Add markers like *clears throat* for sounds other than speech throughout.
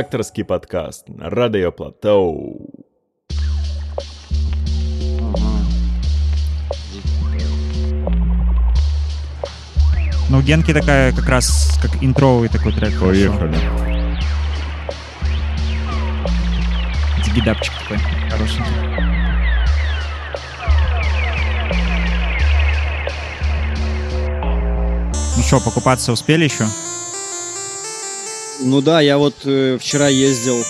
Редакторский подкаст на Радио Платоу. Ну, у Генки такая как раз как интровый такой трек. Поехали. Дигидапчик такой хороший. Ну что, покупаться успели еще? Ну да, я вот э, вчера ездил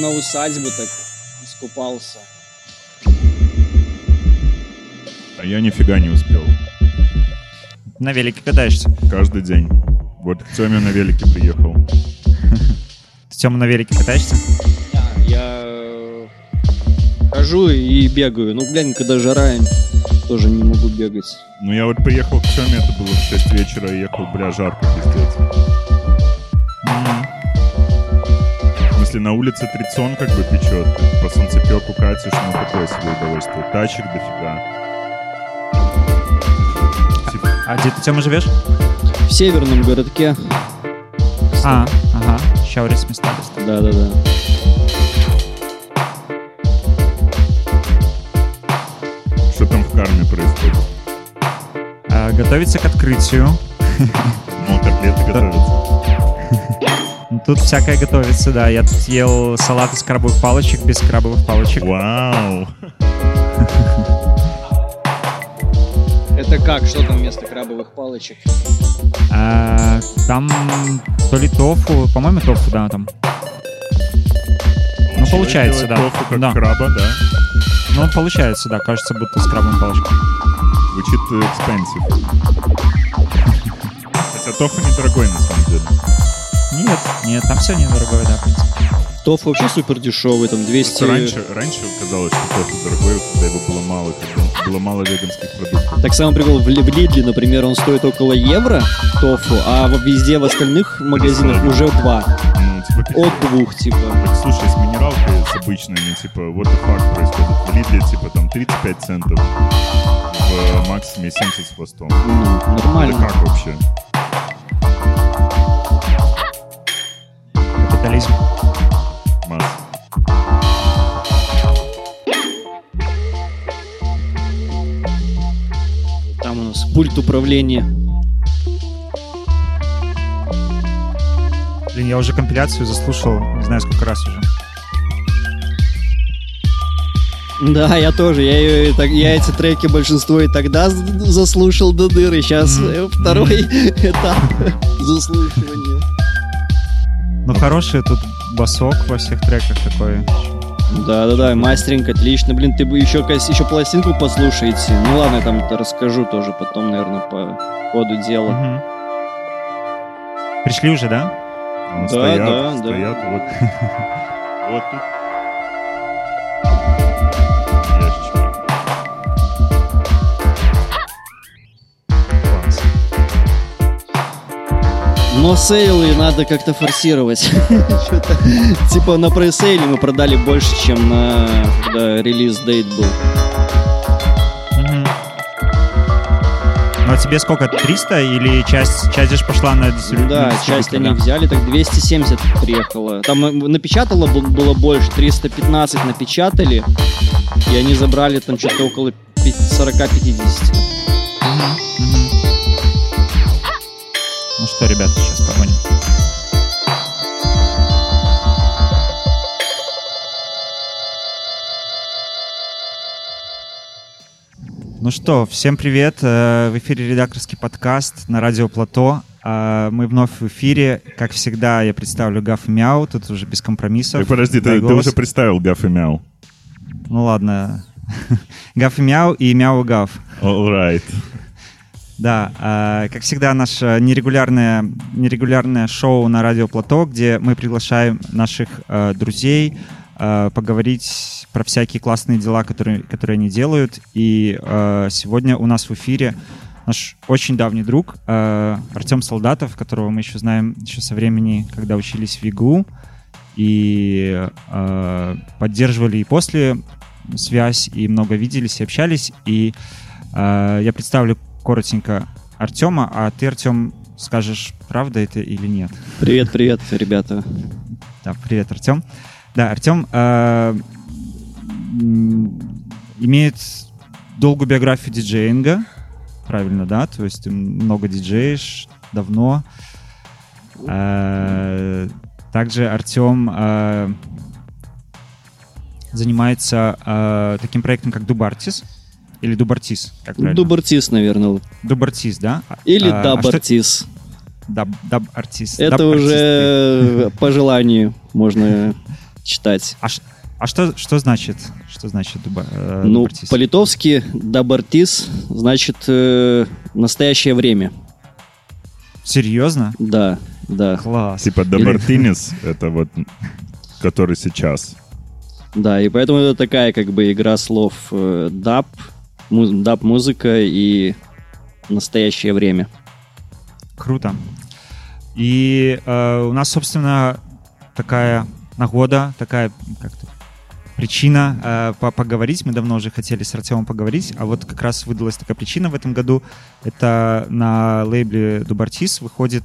на усадьбу, так искупался. А я нифига не успел. На велике катаешься. Каждый день. Вот к Тёме на велике приехал. С Тёма на велике катаешься? Я э, хожу и бегаю. Ну, блин, когда жара, тоже не могу бегать. Ну я вот приехал к Тёме, это было в 6 вечера, и ехал, бля, жарко пиздец. В смысле, на улице Трицон как бы печет. По солнцепеку катишь, ну такое себе удовольствие. Тачек дофига. А где ты, Тёма, живешь? В северном городке. А, ага. Щаурис места. Да-да-да. что там в карме происходит? А, готовится к открытию. Ну, котлеты готовятся. *laughs* Ну, Тут всякое готовится, да. Я тут ел салат из крабовых палочек без крабовых палочек. Вау! *laughs* Это как? Что там вместо крабовых палочек? А, там то ли тофу, по-моему, тофу, да, там. Ну, получается, да. тофу как Да. краба, да? Ну, получается, да. Кажется, будто с крабовыми палочками. Звучит э, expensive. *laughs* Хотя тофу недорогой на самом деле. Нет, нет, там все недорогое, да, в принципе. Тофу вообще супер дешевый, там 200... Раньше, раньше казалось, что тофу дорогой, когда его было мало, когда было мало веганских продуктов. Так самый прикол, в, в Лидле, например, он стоит около евро, тофу, а везде в остальных магазинах уже два. Ну, типа, От двух, типа. Так, слушай, с минералкой, с обычной, ну, типа, what the fuck происходит? В Лидле, типа, там 35 центов, в Максиме 70 с хвостом. Ну, Это нормально. как вообще? Капитализм. Там у нас пульт управления. Блин, я уже компиляцию заслушал, не знаю, сколько раз уже. Да, я тоже. Я, ее, так, я эти треки большинство и тогда заслушал до дыры. Сейчас Мгм. второй *laughs* этап заслушивания. Ну, хороший тут басок во всех треках такой. Да-да-да, мастеринг отлично. Блин, ты бы еще, еще пластинку послушаете. Ну ладно, я там это расскажу тоже потом, наверное, по ходу дела. Мгм. Пришли уже, да? Ну, Да, стоят, да, да. стоят, вот. *laughs* Вот тут. Но сейлы надо как-то форсировать. *laughs* Типа на пресейле мы продали больше, чем на когда релиз дейт был. Ну, а тебе сколько, 300 или часть, часть же пошла на дистриб- Да, на часть дистрибьютор, они да? взяли, так 270 приехало. Там э, напечатало было больше, 315 напечатали, и они забрали там что-то около пи- 40-50. Мгм, мгм. Ну что, ребята, сейчас погоним. Ну что, всем привет. Э, В эфире редакторский подкаст на радио Плато. А, Мы вновь в эфире. Как всегда, я представлю Гав и Мяу. Тут уже без компромиссов. Так, подожди, Дай ты, ты уже представил Гаф и Мяу. Ну ладно. *laughs* Гав и Мяу и Мяу и Гав. All right. Да, а, как всегда, наше нерегулярное, нерегулярное шоу на Радио Плато, где мы приглашаем наших э, друзей э, поговорить про всякие классные дела, которые, которые они делают. И э, сегодня у нас в эфире наш очень давний друг э, Артем Солдатов, которого мы еще знаем еще со времени, когда учились в ИГУ. И э, поддерживали и после связь, и много виделись и общались. И э, я представлю коротенько Артема, а ты, Артем, скажешь, правда это или нет. Привет, привет, ребята. Да, привет, Артем. Да, Артем э, имеет долгую биографию диджеинга, правильно, да? То есть ты много диджеешь, давно. Э, также Артем э, занимается э, таким проектом, как Дубартис. Или Дубартис, как правильно? Дубартис, наверное. Дубартис, да? Или А, а Дабартис. Даб, даб-артист. Это Даб-артист. уже *laughs* по желанию можно читать. А, а что, что значит? Что значит дуба, э, Ну, даб-артист? по-литовски dabartis значит э, настоящее время. Серьезно? Да, да, Класс. Типа Dabartinis, это вот который сейчас. да. И поэтому это такая как бы игра слов э, даб, даб-музыка и настоящее время. Круто. И э, у нас, собственно, такая нагода, такая как-то причина э, по- поговорить. Мы давно уже хотели с Артемом поговорить, а вот как раз выдалась такая причина в этом году. Это на лейбле Дубартис выходит,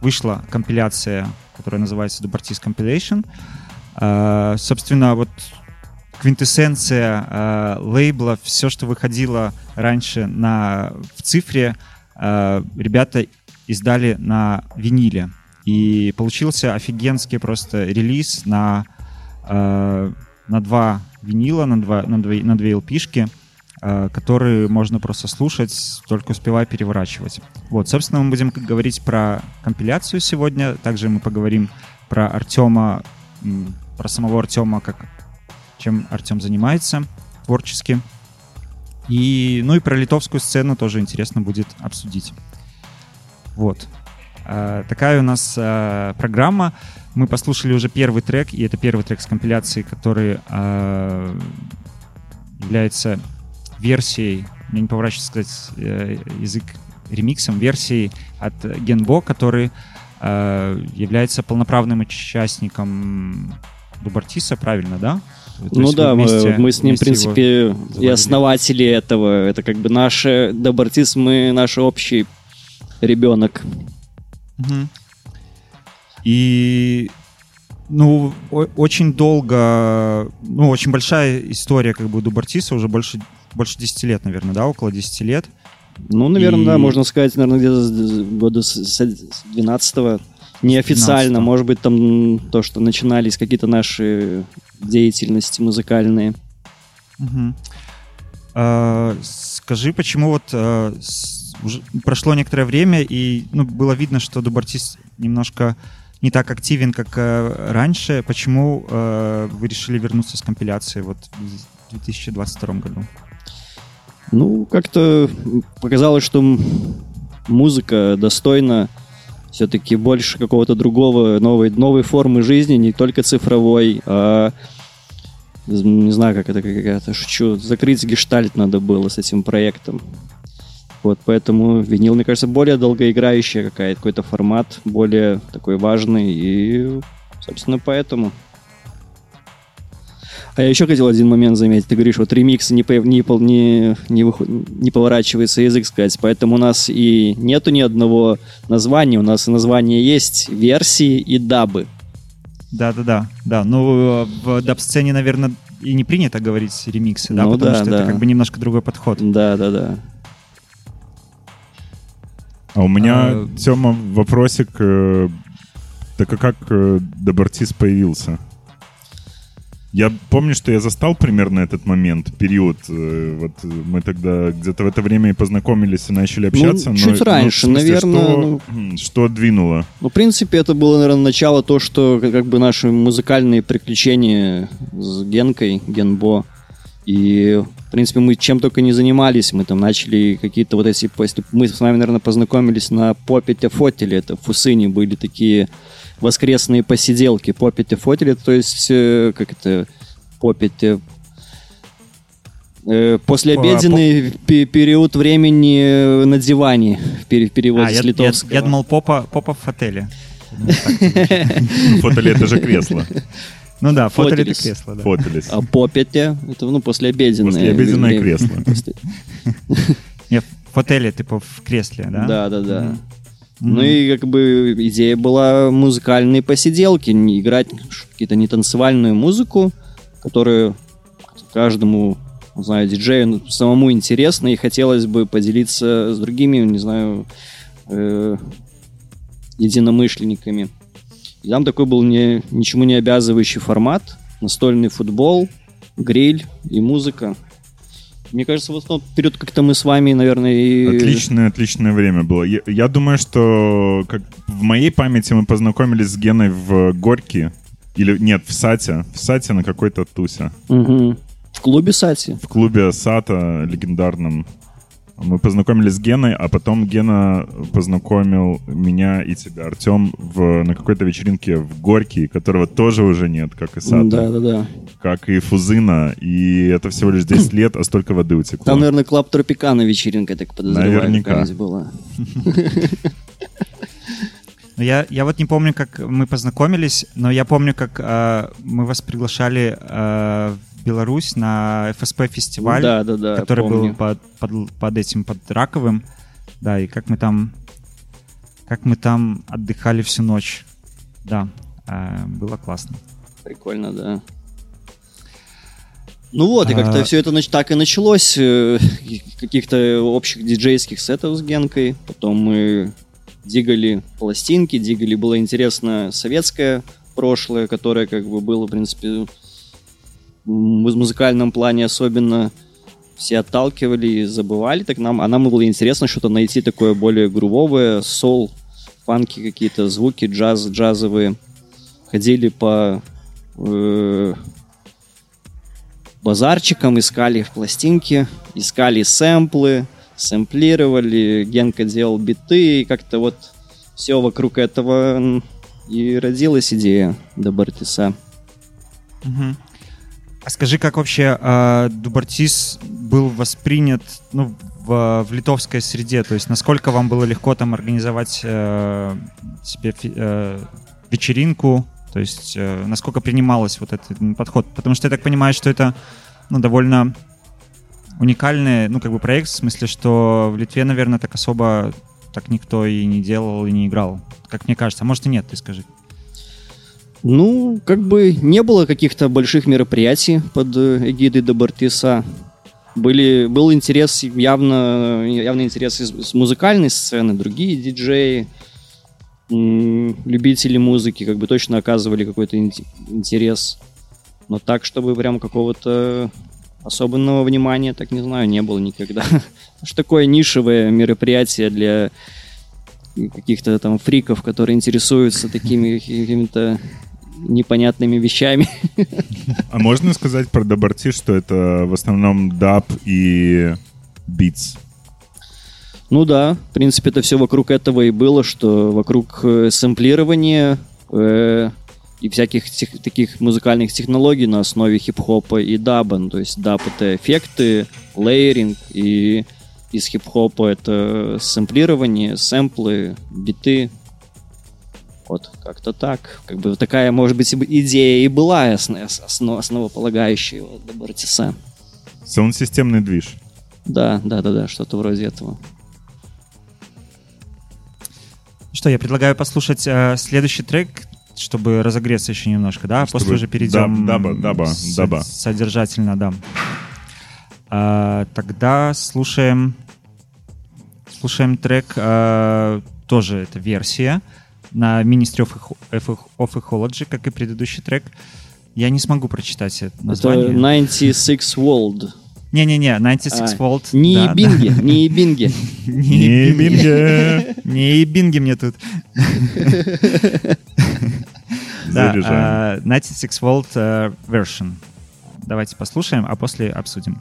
вышла компиляция, которая называется Дубартис Compilation. Э, собственно, вот квинтэссенция э, лейбла, все, что выходило раньше на, в цифре, э, ребята издали на виниле. И получился офигенский просто релиз на, э, на два винила, на, два, на, две, на две LP-шки, э, которые можно просто слушать, только успевая переворачивать. Вот, собственно, мы будем говорить про компиляцию сегодня. Также мы поговорим про Артема, про самого Артема, как, чем Артем занимается творчески. И, ну и про литовскую сцену тоже интересно будет обсудить. Вот. А, такая у нас а, программа. Мы послушали уже первый трек, и это первый трек с компиляции, который а, является версией, мне не поворачивается сказать э, язык ремиксом, версией от Генбо, который а, является полноправным участником Дубартиса, правильно, да? То ну да, мы, мы с ним, в принципе, и заводили. основатели этого. Это как бы наш Дабартис, мы наш общий ребенок. Мгм. И ну, очень долго, ну, очень большая история как бы у Дубартиса, уже больше, больше 10 лет, наверное, да, около 10 лет. Ну, наверное, И- да, можно сказать, наверное, где-то с года с 12-го. Неофициально, 12-го. может быть, там то, что начинались какие-то наши деятельности музыкальные. Мгм. А, скажи, почему вот а, с- уже прошло некоторое время, и ну, было видно, что Дубартис немножко не так активен, как а, раньше. Почему а, вы решили вернуться с компиляцией вот в 2022 году? Ну, как-то показалось, что музыка достойна все-таки больше какого-то другого, новой, новой формы жизни, не только цифровой, а не знаю, как это какая-то, шучу, закрыть гештальт надо было с этим проектом. Вот, поэтому винил, мне кажется, более долгоиграющий какая-то, какой-то формат, более такой важный, и, собственно, поэтому. А я еще хотел один момент заметить. Ты говоришь, вот ремикс не, по- не, не, не, выход- не поворачивается язык сказать, поэтому у нас и нету ни одного названия, у нас и название есть, версии и дабы. Да-да-да, да. Ну, в даб-сцене, наверное, и не принято говорить ремиксы, да, Ну потому да, что да. это как бы немножко другой подход. Да-да-да. А у меня, А, Тёма, вопросик. э, Так а как э, Добартис появился? Я помню, что я застал примерно этот момент, период. э, Вот э, мы тогда где-то в это время и познакомились и начали общаться. но- Ну, чуть но в раньше, смысле, наверное, Что, ну. м, что двинуло? Ну, в принципе, это было, наверное, начало то, что как бы наши музыкальные приключения с Генкой, Генбо. И, в принципе, мы чем только не занимались. Мы там начали какие-то вот эти... Мы с вами, наверное, познакомились на Попите Фотеле. Это в Фусыне были такие воскресные посиделки. Попите Фотеле, то есть, э, как это... Попите... Э, Послеобеденный пе- период времени э, на диване в пере- в переводе А, с я, я- литовского. я думал, попа, попа в отеле. Ну. *laughs* Фотоли это же кресло. Ну да, фотель это кресло, да. Фотолись. А попите, это, ну, послеобеденное. Послеобеденное кресло. *laughs* Не, в отеле, типа в кресле, да? Да, да, да. Ну и как бы идея была музыкальные посиделки, не играть какие-то не танцевальную музыку, которую каждому, не знаю, диджею ну, самому интересно, и хотелось бы поделиться с другими, не знаю, э, единомышленниками. И там такой был не, ничему не обязывающий формат, настольный футбол, гриль и музыка. Мне кажется, вот тот период как-то мы с вами, наверное, и... Отличное, отличное время было. Я, я думаю, что как в моей памяти мы познакомились с Геной в Горьке. Или нет, в Сате. В Сате на какой-то тусе. Мгм. В клубе Сати. В клубе Сата легендарном. Мы познакомились с Геной, а потом Гена познакомил меня и тебя, Артем, в, на какой-то вечеринке в Горьке, которого тоже уже нет, как и Сата, Да-да-да. как и Фузына. И это всего лишь 10 *clears throat* лет, а столько воды утекло. Там, наверное, Club Tropicana вечеринка, я так подозреваю, Наверняка. была. *laughs* Ну, Я, я вот не помню, как мы познакомились, но я помню, как э, мы вас приглашали э, Беларусь на ФСП фестиваль, Да-да-да, который помню. был под, под, под этим, под Раковым. Да, и как мы там, как мы там отдыхали всю ночь. Да, э, было классно. Прикольно, да. Ну вот, и как-то А. все это нач- так и началось. э, Каких-то общих диджейских сетов с Генкой. Потом мы дигали пластинки, дигали было интересно советское прошлое, которое как бы было, в принципе, в музыкальном плане особенно все отталкивали и забывали, так нам, а нам было интересно что-то найти такое более грувовое, сол, фанки какие-то, звуки, джаз, джазовые. Ходили по э, базарчикам, искали пластинки, искали сэмплы, сэмплировали, Генка делал биты, и как-то вот все вокруг этого и родилась идея Дабартиса. Мгм. А скажи, как вообще э, Дубартис был воспринят ну, в, в литовской среде? То есть насколько вам было легко там организовать э, себе э, вечеринку? То есть э, насколько принималось вот этот подход? Потому что я так понимаю, что это ну, довольно уникальный ну, как бы проект, в смысле, что в Литве, наверное, так особо так никто и не делал, и не играл. Как мне кажется. А может и нет, ты скажи. Ну, как бы не было каких-то больших мероприятий под э, эгидой Дабартиса. Были, был интерес, явно, явный интерес из, с музыкальной сцены, другие диджеи, любители музыки, как бы точно оказывали какой-то ин- интерес. Но так, чтобы прям какого-то особенного внимания, так не знаю, не было никогда. *laughs* Это ж такое нишевое мероприятие для каких-то там фриков, которые интересуются такими *laughs* какими-то непонятными вещами. А можно сказать про Dabartis, что это в основном даб и beats? Ну да, в принципе, это все вокруг этого и было, что вокруг э, сэмплирования э, и всяких тех- таких музыкальных технологий на основе хип-хопа и даба. Ну, то есть даб — это эффекты, лейеринг, и из хип-хопа это сэмплирование, сэмплы, биты. Вот, как-то так. Как бы такая, может быть, идея и была осно- осно- основополагающая у Дабартиса. Саунд-системный движ. Да, да, да, да, что-то вроде этого. Что, я предлагаю послушать э, следующий трек, чтобы разогреться еще немножко, да? А Чтобы После уже перейдем даб- даба, даба, с- даба. содержательно, да. А, тогда слушаем слушаем трек, э, тоже это версия на Ministry of, Ecology, как и предыдущий трек. Я не смогу прочитать это название. Это 96 World. Не-не-не, 96 А, Volt. Не да, бинги, не бинги. да. Не *laughs* Не бинги. бинге. *laughs* Не бинги мне тут. *laughs* Да, Заряжаем. а, 96 Volt э, version. Давайте послушаем, а после обсудим.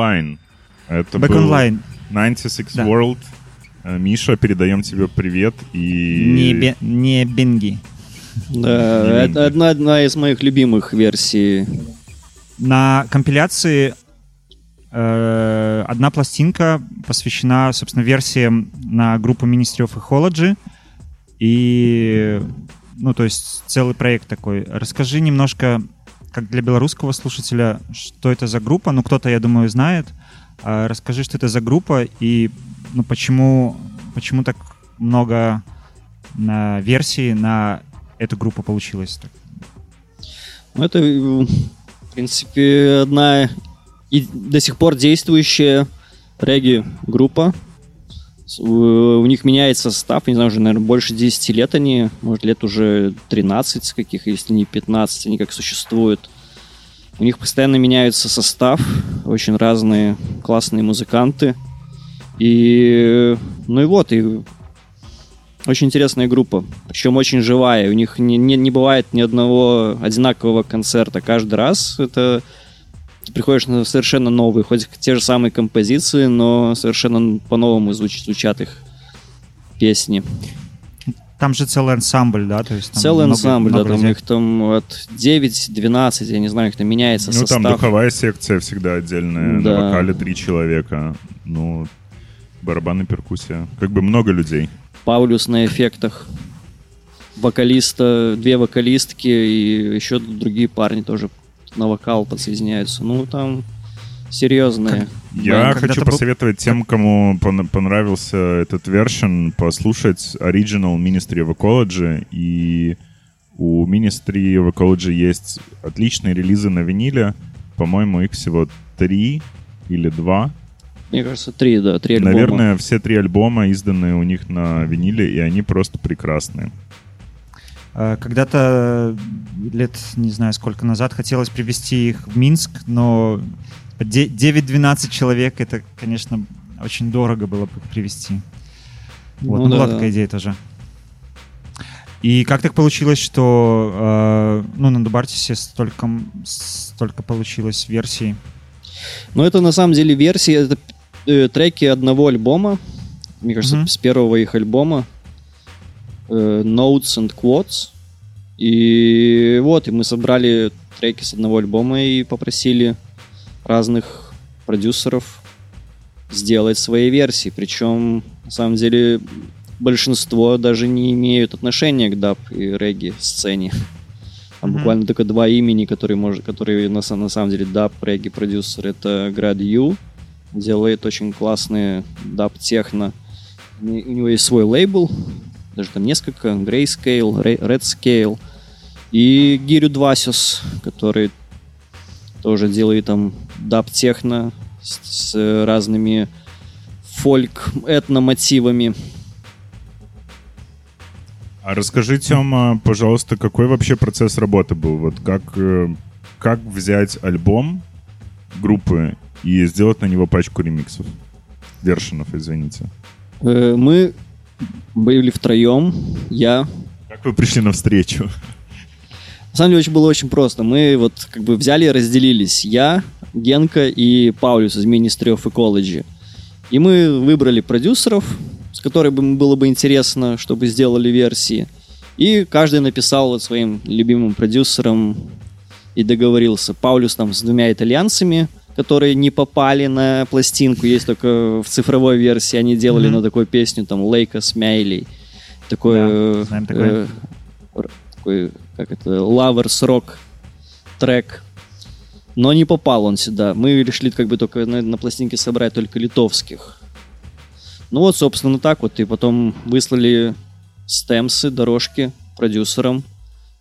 Online. Это Back был Online. 96 Да. World. Э, Миша, передаем тебе привет. И... Не, бе- не бенги. Да, это одна, одна из моих любимых версий. На компиляции э, одна пластинка посвящена, собственно, версиям на группу Ministry of Ecology. И, ну, то есть целый проект такой. Расскажи немножко, как для белорусского слушателя, что это за группа. Ну, кто-то, я думаю, знает. А расскажи, что это за группа и ну, почему, почему так много на версии на эту группу получилось. Ну, это, в принципе, одна и до сих пор действующая регги-группа. У них меняется состав, не знаю, уже, наверное, больше 10 лет они, может, лет уже 13 с каких, если не 15, они как существуют. У них постоянно меняется состав, очень разные классные музыканты. И, ну и вот, и очень интересная группа, причем очень живая. У них не, не, не бывает ни одного одинакового концерта. Каждый раз это ты приходишь на совершенно новые, хоть те же самые композиции, но совершенно по-новому звуч- звучат их песни. Там же целый ансамбль, да? То есть там Целый много- ансамбль, много да, там людей. их там от 9-12, я не знаю, их там меняется Ну, там состав. духовая секция всегда отдельная. Да. На вокале три человека. Ну, барабаны, перкуссия. Как бы много людей. Паулюс на эффектах. Вокалиста, две вокалистки и еще другие парни тоже на вокал подсоединяются. Ну, там серьезные. Я когда-то хочу был- посоветовать тем, кому пон- понравился этот вершин, послушать Original Ministry of Ecology. И у Ministry of Ecology есть отличные релизы на виниле. По-моему, их всего три или два. Мне кажется, три, да, три альбома. Наверное, все три альбома изданы у них на виниле, и они просто прекрасные. Э, Когда-то лет, не знаю, сколько назад, хотелось привести их в Минск, но де- 9-12 человек, это, конечно, очень дорого было бы привести. Вот, Ну ну, была да. такая идея тоже. И как так получилось, что э, ну, на Дубартисе столько, столько получилось версий? Но это на самом деле версии, это э, треки одного альбома. Мне кажется, Мгм. с первого их альбома. Э, Notes and Quotes. И вот, и мы собрали треки с одного альбома и попросили разных продюсеров сделать свои версии. Причем, на самом деле, большинство даже не имеют отношения к даб и регги сцене. Там Мгм. буквально только два имени, которые, может, которые на, на самом деле даб регги продюсер. Это Grad_U, делает очень классные даб техно. У него есть свой лейбл, даже там несколько, Grayscale, Re- Redscale. И Girių Dvasios, который тоже делает там даб техно с, с разными фольк этно-мотивами. А расскажи, Тёма, пожалуйста, какой вообще процесс работы был? Вот как, э, как взять альбом группы и сделать на него пачку ремиксов? Вершинов, извините. Э, Мы были втроем, я, Как вы пришли на встречу? На самом деле очень было очень просто. Мы вот как бы взяли и разделились. Я, Генка и Паулюс из Ministry of Ecology. И мы выбрали продюсеров, с которыми было бы интересно, чтобы сделали версии. И каждый написал вот своим любимым продюсерам и договорился. Паулюс там с двумя итальянцами, которые не попали на пластинку, есть только в цифровой версии. Они делали Мгм. на такую песню, там, Лейка Смейли. Такой, Да, э, знаем э, такой, как это, Lovers Rock трек. Но не попал он сюда. Мы решили как бы только на, на пластинке собрать только литовских. Ну вот, собственно, так вот. И потом выслали стемсы, дорожки продюсерам.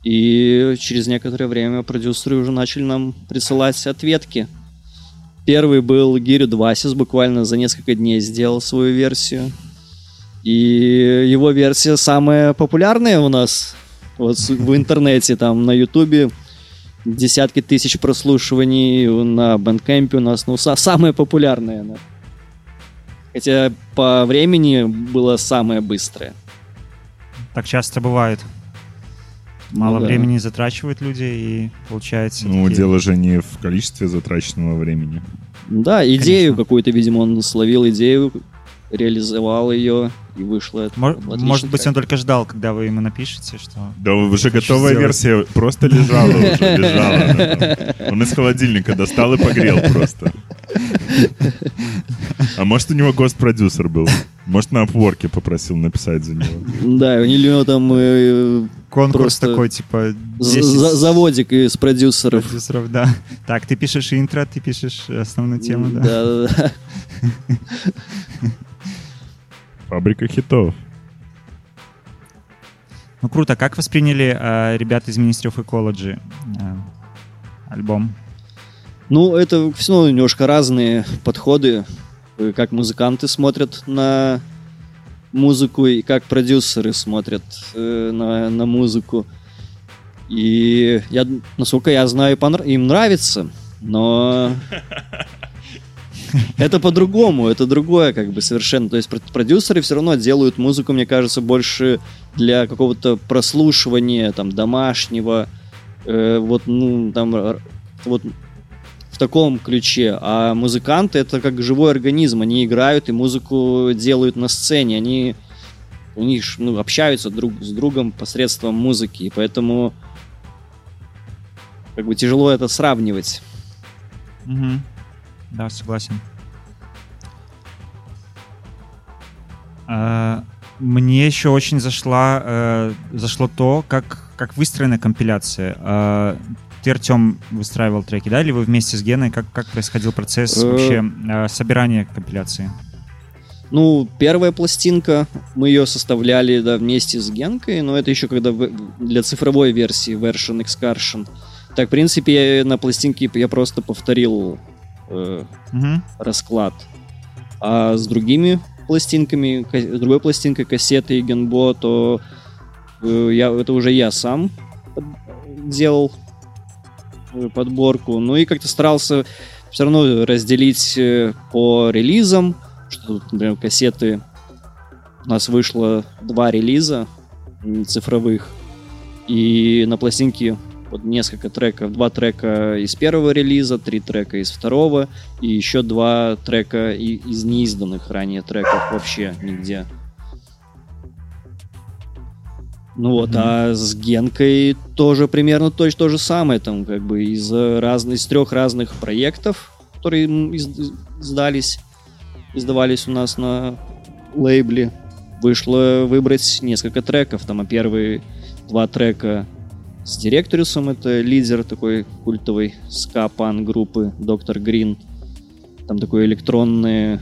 И через некоторое время продюсеры уже начали нам присылать ответки. Первый был Гирю Двасис, буквально за несколько дней сделал свою версию. И его версия самая популярная у нас вот в интернете, там на Ютубе десятки тысяч прослушиваний, на Бэндкэмпе у нас, ну, са- самая популярная она. Хотя по времени было самое быстрое. Так часто бывает. Мало Ну да. времени затрачивают люди, и получается... Ну, такие- дело же не в количестве затраченного времени. Да, идею Конечно. какую-то, видимо, он словил идею, реализовал ее, и вышло это. Мо- отличный Может быть, трек. он только ждал, когда вы ему напишете, что... Да уже готовая сделать. версия просто лежала уже, *laughs* лежала. Он из холодильника достал и погрел просто. А может, у него гост-продюсер был? Может, на Upwork попросил написать за него? Да, у него там э, Конкурс такой, типа, з- 10 за- заводик из продюсеров. продюсеров, да. Так, ты пишешь интро, ты пишешь основную тему, да. Да, да, да. *laughs* Фабрика хитов. Ну, круто. Как восприняли э, ребята из Ministry of Ecology э, альбом? Ну, это все равно немножко разные подходы, как музыканты смотрят на музыку и как продюсеры смотрят э, на, на музыку. И я, насколько я знаю, им нравится, но *laughs* это по-другому, это другое как бы совершенно. То есть про- продюсеры все равно делают музыку, мне кажется, больше для какого-то прослушивания, там, домашнего, э, вот, ну, там, вот в таком ключе. А музыканты это как живой организм. Они играют и музыку делают на сцене. Они у них ну, общаются друг с другом посредством музыки. И поэтому как бы тяжело это сравнивать. Мгм. Да, согласен. А, Мне еще очень зашла, э, зашло то, как, как выстроена компиляция. А, Ты, Артем, выстраивал треки, да? Или вы вместе с Геной? Как, как происходил процесс Э. вообще э, собирания компиляции? Ну, первая пластинка, мы ее составляли да, вместе с Генкой, но это еще когда в- для цифровой версии Version Excursion. Так, в принципе, я на пластинке я просто повторил э, Мгм. расклад. А с другими пластинками, ка- с другой пластинкой, кассеты и генбо, то э, я, это уже я сам делал э, подборку. Ну и как-то старался все равно разделить э, по релизам, что, тут, например, кассеты у нас вышло два релиза цифровых, и на пластинке вот несколько треков, два трека из первого релиза, три трека из второго, и еще два трека из неизданных ранее треков вообще нигде. Ну вот, Мгм. а с Генкой тоже примерно точно то же самое, там как бы из, э, разных, из трех разных проектов, которые из- издались, издавались у нас на лейбле, вышло выбрать несколько треков, там, а первые два трека с Директорисом, это лидер такой культовой ска-пан группы Доктор Грин. Там такой электронный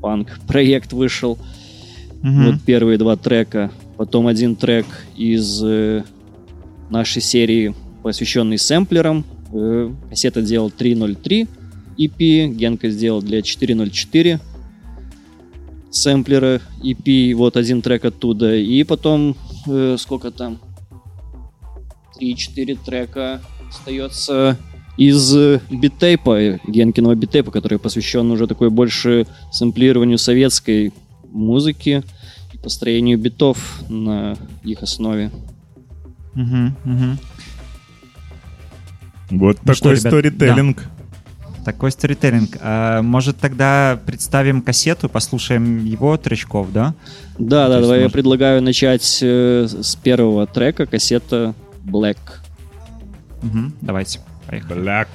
панк проект вышел. Мгм. Вот первые два трека. Потом один трек из э, нашей серии, посвященный сэмплерам. Э, кассета делал 3.03 EP, Генка сделал для 4.04 сэмплера EP, вот один трек оттуда. И потом, э, сколько там, 3-4 трека остается из э, биттейпа, э, Генкиного биттейпа, который посвящен уже такой больше сэмплированию советской музыки и построению битов на их основе. Мгм, мгм. Вот Ну что, такой ребят, сторителлинг. Такой сторителлинг. А, может, тогда представим кассету, послушаем его тречков, да? Да, То да, давай я может- предлагаю начать э, с первого трека, кассета Black. Мгм, Давайте, поехали. Black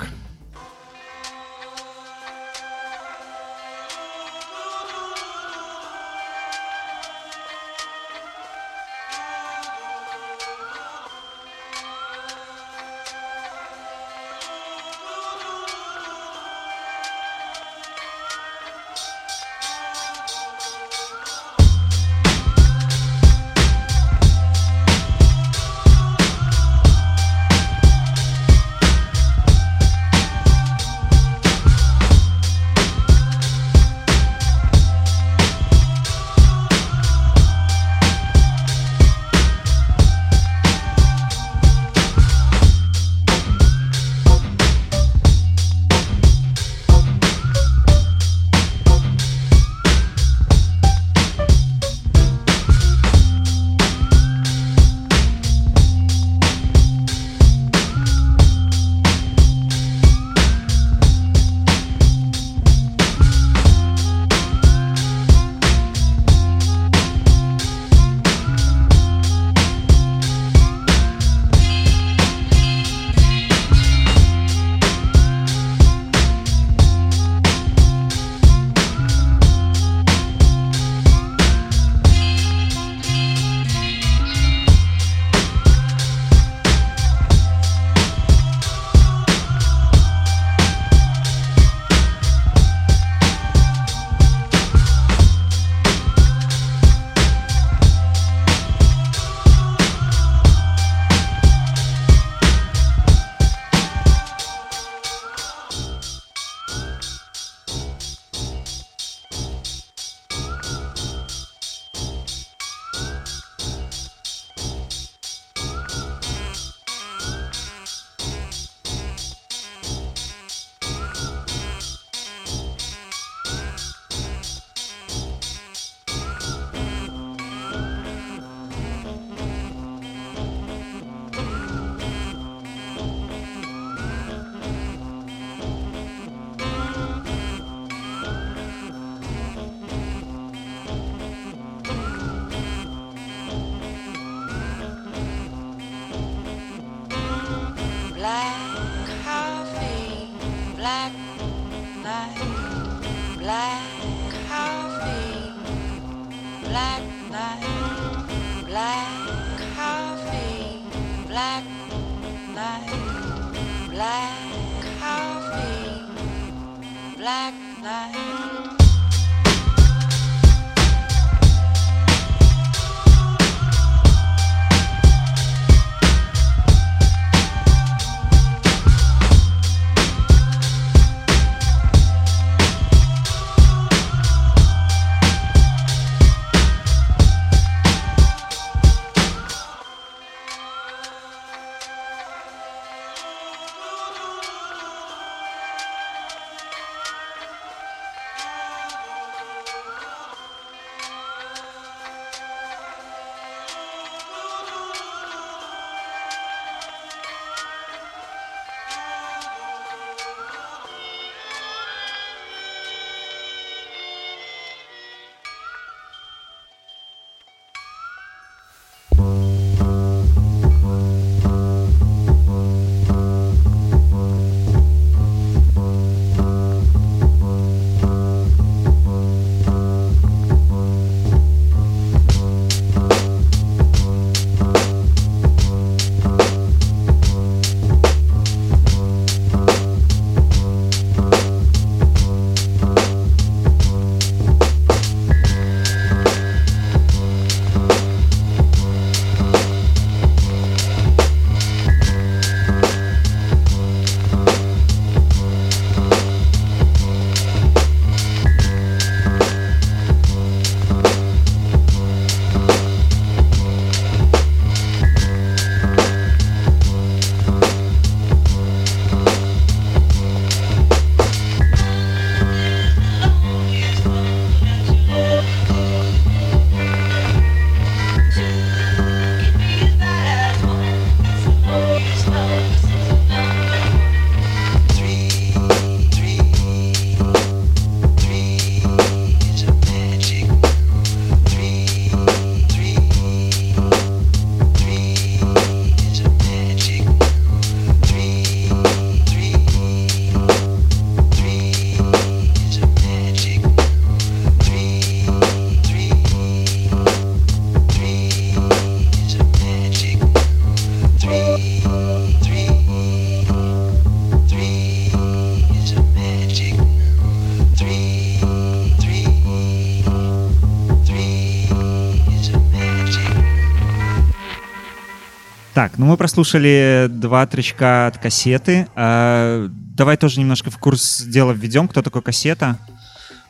ну мы прослушали два тречка от кассеты. А, давай тоже немножко в курс дела введем, кто такой кассета.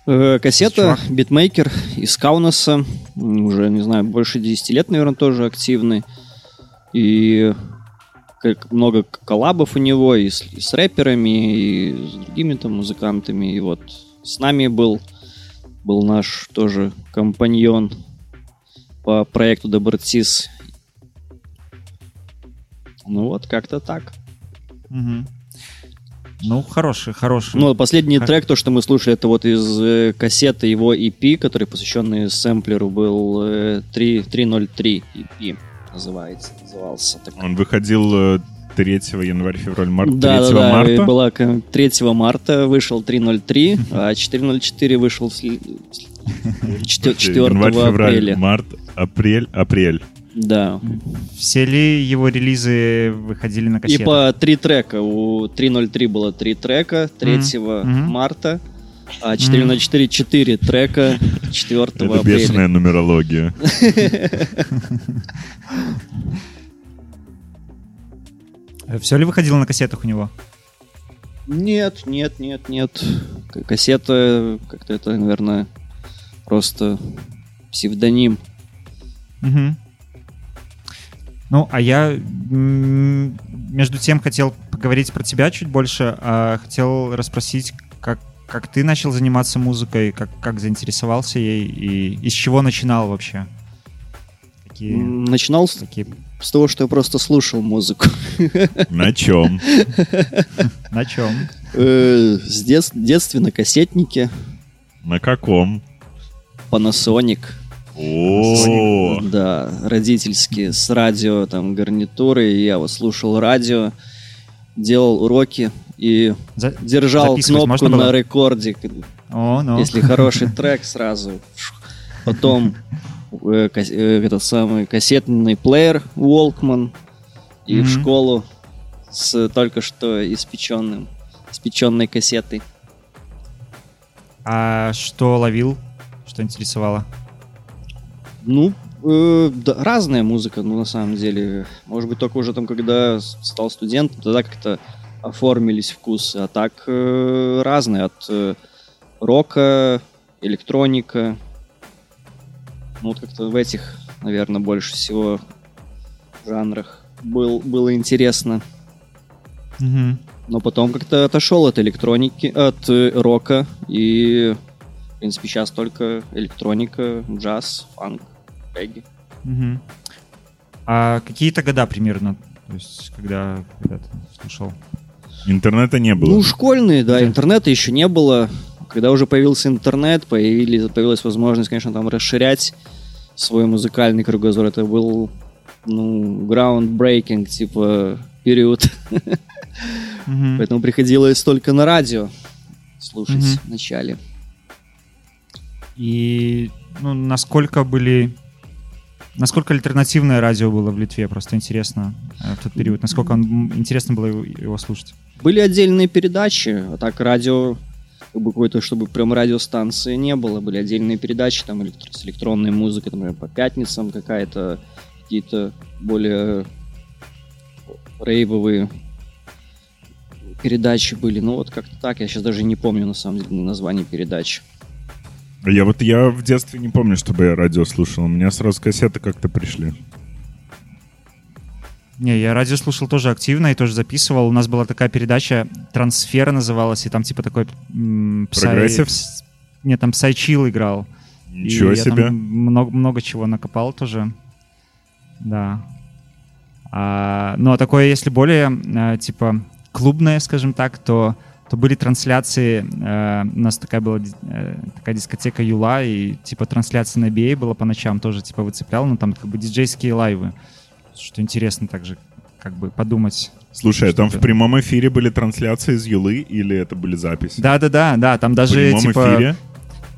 Э, Кассета, Чувак. битмейкер из Каунаса, уже, не знаю, больше 10 лет, наверное, тоже активный. И как много коллабов у него и с, и с рэперами, и с другими там музыкантами. И вот с нами был, был наш тоже компаньон по проекту Добротис. Ну вот, как-то так. Мгм. Ну, хороший, хороший. Ну, последний Ха- трек, то, что мы слушали, это вот из э, кассеты его EP, который посвященный сэмплеру был э, 3, 303 EP называется, назывался. Так. Он выходил э, 3 января, февраль, март, 3 Да, да, да, марта. была к- 3 марта вышел 303, а 404 вышел 4, *laughs* Январь, февраль, апреля. март, апрель, апрель. Да. Все ли его релизы выходили на И кассетах? по три трека. У 303 было три трека 3 Мгм. марта, а 404 4 трека 4 Это апреля. бешеная нумерология. *laughs* Все ли выходило на кассетах у него? Нет, нет, нет, нет. Кассета, как-то это, наверное, просто псевдоним. Мгм. Ну, а я между тем хотел поговорить про тебя чуть больше, а хотел расспросить, как, как ты начал заниматься музыкой, как, как заинтересовался ей и из чего начинал вообще? Какие, Начинал с, такие с того, что я просто слушал музыку. *laughs* На чем? *laughs* на чем? Э, С дет- детстве на кассетнике На каком? Panasonic. О, Да, родительские, с радио, там, гарнитурой. Я вот слушал радио, делал уроки и За- держал кнопку было? на рекорде, О, ну. если хороший *laughs* трек сразу. Потом э, кас- э, этот самый кассетный плеер Walkman и в Мгм. школу с только что испеченным, испеченной кассетой. А что ловил? Что интересовало? Ну, э, да, разная музыка, ну, на самом деле. Может быть, только уже там, когда стал студентом, тогда как-то оформились вкусы. А так э, разные. От э, рока, электроника. Ну, вот как-то в этих, наверное, больше всего жанрах был, было интересно. Мгм. Но потом как-то отошел от электроники, от э, рока. И, в принципе, сейчас только электроника, джаз, фанк, регги. Мгм. А какие-то года примерно? То есть, когда, когда ты слушал? Интернета не было. Ну, школьные, да, интернета еще не было. Когда уже появился интернет, появились, появилась возможность, конечно, там расширять свой музыкальный кругозор. Это был, ну, groundbreaking, типа, период. Поэтому приходилось только на радио слушать вначале. И ну, насколько были... Насколько альтернативное радио было в Литве? Просто интересно э, в тот период. Насколько он, интересно было его, его слушать? Были отдельные передачи, а так радио, как бы какой-то, чтобы прям радиостанции не было. Были отдельные передачи там электро- с электронной музыкой, например, по пятницам какая-то, какие-то более рейвовые передачи были. Ну вот как-то так, я сейчас даже не помню на самом деле название передач. Я вот я в детстве не помню, чтобы я радио слушал. У меня сразу кассеты как-то пришли. Не, я радио слушал тоже активно и тоже записывал. У нас была такая передача, «Трансфера» называлась, и там типа такой... Прогрессив? пс- Нет, там psychill играл. Ничего И я там себе. много, много чего накопал тоже. Да. А, ну, а такое, если более, э, типа, клубное, скажем так, то, то были трансляции. э, у нас такая была э, такая дискотека Юла, и, типа, трансляция на BA была по ночам тоже, типа, выцеплял. Ну, там, как бы, диджейские лайвы. Что интересно также, как бы, подумать. Слушай, а там в прямом эфире были трансляции из Юлы или это были записи? Да-да-да, да, там В даже, прямом типа... эфире?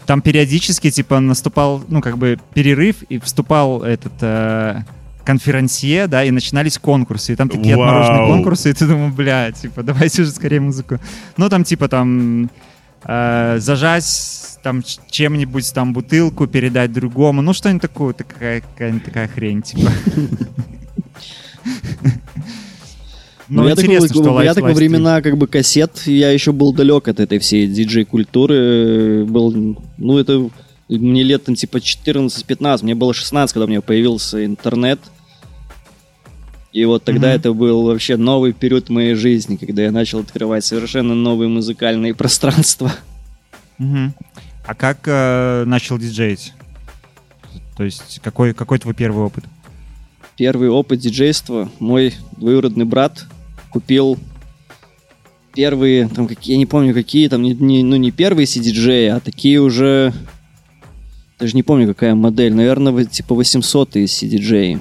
там периодически, типа, наступал, ну, как бы, перерыв, и вступал этот э, конферансье, да, и начинались конкурсы, и там такие Вау. отмороженные конкурсы, и ты думаешь, бля, типа, *laughs* давайте уже скорее музыку. Ну, там, типа, там, э, зажать там чем-нибудь, там, бутылку передать другому, ну, что-нибудь такое, такая, какая-нибудь такая хрень, типа. *laughs* Ну, я так, что я так во времена как бы кассет, я еще был далек от этой всей диджей-культуры. Был, ну, это мне лет там, типа 14-15, мне было 16, когда у меня появился интернет. И вот тогда Мгм. это был вообще новый период моей жизни, когда я начал открывать совершенно новые музыкальные *laughs* пространства. Мгм. А как э, начал диджеить? То есть какой, какой твой первый опыт? Первый опыт диджейства. Мой двоюродный брат купил первые, там какие, я не помню какие, там не, не- ну не первые CD-джеи, а такие уже, даже не помню какая модель, наверное, типа 800 CD-джеи.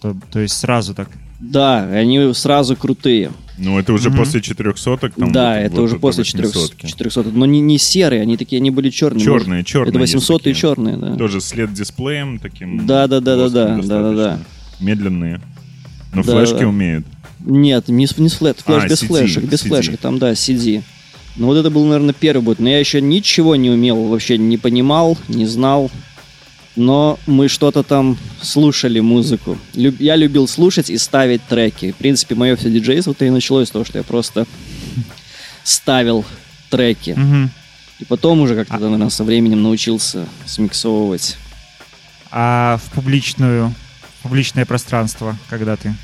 То, то есть сразу так. Да, они сразу крутые. Ну, это уже Мгм. после четырехсоток. Там да, вот- это вот уже после 800-ки. 400, но не, не серые, они такие, они были черные. Черные, черные. Это 800 есть такие. черные, да. Тоже след дисплеем таким. Да, да, да, да, да, да, да, да. Медленные. Но Да, флешки да. умеют. Нет, не, с- не с флэт, флеш А, без CD, флешек, без CD. флешек, там, да, CD. Ну вот это был, наверное, первый бот. Но я еще ничего не умел, вообще не понимал, не знал. Но мы что-то там слушали музыку. Люб- я любил слушать и ставить треки. В принципе, мое все диджейство-то и началось с того, что я просто ставил треки. Мгм. И потом уже как-то, наверное, со временем научился смиксовывать. А в публичную, в публичное пространство, когда ты?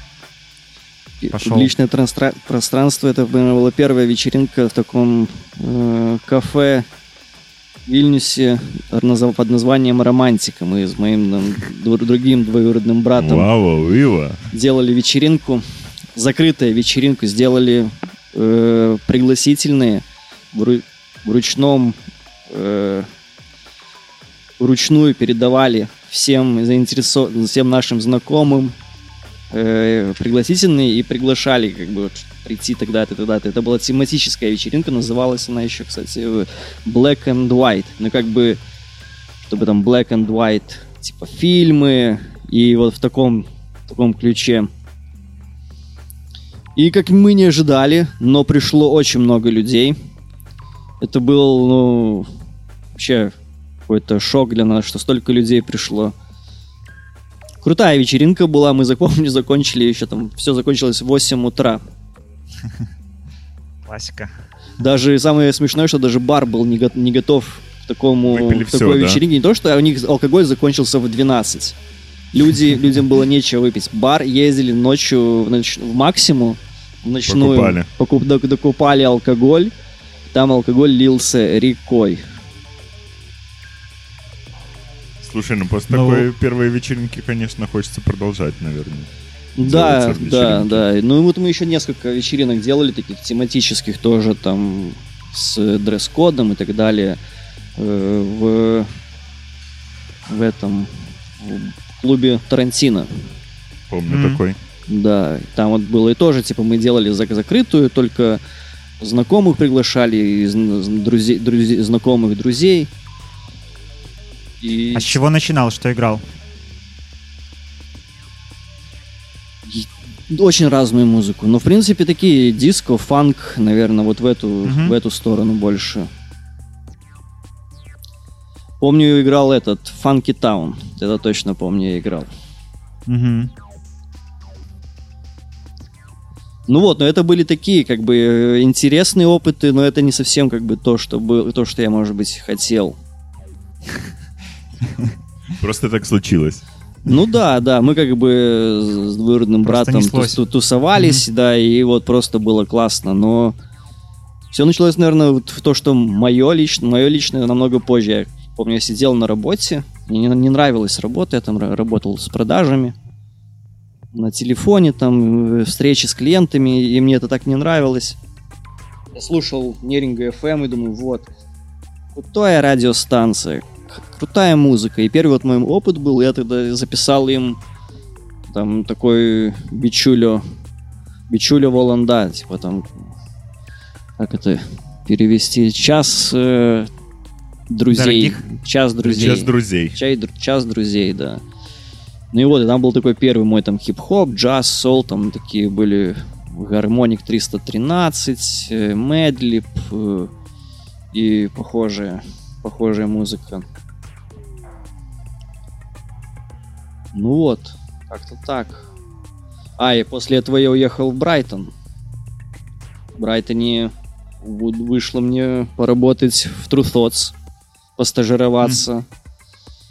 Пошел. Публичное трансстра- пространство. Это, наверное, была первая вечеринка в таком э, кафе в Вильнюсе под названием «Романтика». Мы с моим дву- другим двоюродным братом Вау, вива. делали вечеринку, закрытую вечеринку, сделали э, пригласительные в, ру- в ручном, э, вручную передавали всем заинтересованным, всем нашим знакомым э, пригласительные и приглашали как бы прийти тогда-то, тогда-то. Это была тематическая вечеринка, называлась она еще, кстати, Black and White. Ну, как бы, чтобы там Black and White, типа фильмы, и вот в таком, в таком ключе. И как мы не ожидали, но пришло очень много людей. Это был, ну, вообще какой-то шок для нас, что столько людей пришло. Крутая вечеринка была, мы запомню, *laughs* закончили еще там, все закончилось в 8 утра. *laughs* Классика. Даже самое смешное, что даже бар был не, го- не готов к такому Выпили к всё, такой да? вечеринке. Не то, что у них алкоголь закончился в 12. Люди, *laughs* людям было нечего выпить. Бар ездили ночью в, ноч- в максимум, в ночную. Покупали. покуп- док- докупали алкоголь. Там алкоголь лился рекой. Слушай, ну после Ну- такой первой вечеринки, конечно, хочется продолжать, наверное. Да, да, да. Ну и вот мы еще несколько вечеринок делали, таких тематических тоже, там, с дресс-кодом и так далее. э, В, в этом в клубе Тарантино. Помню Мгм. такой. Да, там вот было и тоже, типа, мы делали зак- закрытую, только знакомых приглашали, и зн- друзей, друзей, знакомых друзей. И А с чего начинал, что играл? очень разную музыку. Но, в принципе, такие диско, фанк, наверное, вот в эту, Мгм. в эту сторону больше. Помню, играл этот Funky Town. Это точно помню, я играл. Мгм. Ну вот, но это были такие, как бы, э, интересные опыты, но это не совсем, как бы, то, что, было, то, что я, может быть, хотел. Просто так случилось. Ну да, да, мы как бы с двоюродным братом тусовались, да, и вот просто было классно, но все началось, наверное, вот в то, что мое лично, мое личное намного позже. Я помню, я сидел на работе, мне не, не нравилась работа, я там ра- работал с продажами на телефоне, там э, встречи с клиентами, и мне это так не нравилось. Я слушал Неринга FM и думаю, вот, крутая радиостанция, крутая музыка. И первый вот мой опыт был, я тогда записал им там такой бичулю, бичулю Воланда, типа там, как это перевести, час э, друзей. Дорогих? Час друзей. Сейчас друзей. Чай, час друзей, да. Ну и вот, и там был такой первый мой там хип-хоп, джаз, сол, там такие были гармоник 313, э, медлип э, и похожая, похожая музыка. Ну вот, как-то так. А, и после этого я уехал в Брайтон. В Брайтоне вы- вышло мне поработать в True Thoughts, постажироваться.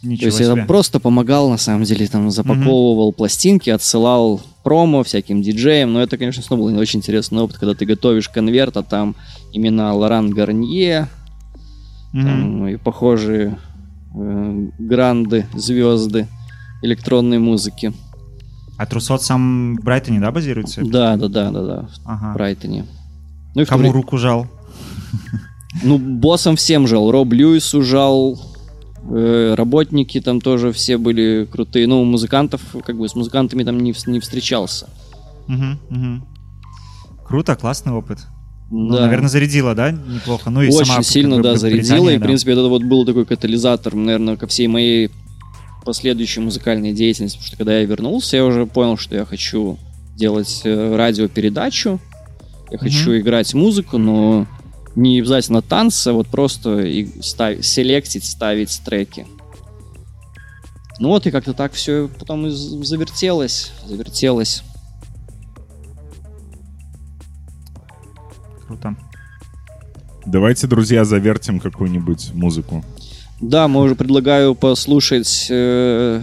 То Ничего есть я себе. там просто помогал, на самом деле, там запаковывал пластинки, отсылал промо всяким диджеям, но это, конечно, снова был не очень интересный опыт, когда ты готовишь конверт, а там имена Лоран Гарнье, Мгм. там и похожие э, гранды, звезды электронной музыки. А Трусот сам в Брайтоне, да, базируется? Да, да, да, да, да, в Ага. Брайтоне. Ну, и в Кому время- руку жал? Ну, боссом всем жал. Роб Льюису жал. э, работники там тоже все были крутые. Ну, музыкантов, как бы с музыкантами там не, не встречался. Мгм, мгм. Круто, классный опыт. Ну, Да. наверное, зарядила, да, неплохо. Ну и Очень сама, сильно, как бы, да, зарядила. И, в да. принципе, это вот был такой катализатор, наверное, ко всей моей последующей музыкальной деятельности. Потому что когда я вернулся, я уже понял, что я хочу делать э, радиопередачу. Я хочу играть музыку, но не обязательно танцы, а вот просто и став- селектить, ставить треки. Ну вот, и как-то так все потом и завертелось, завертелось. Круто. Давайте, друзья, завертим какую-нибудь музыку. Да, мы уже предлагаю послушать э,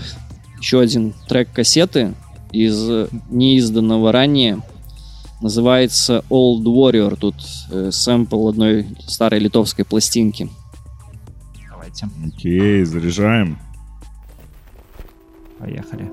еще один трек кассеты из неизданного ранее. Называется Old Warrior. Тут э, сэмпл одной старой литовской пластинки. Давайте, Окей, заряжаем. поехали.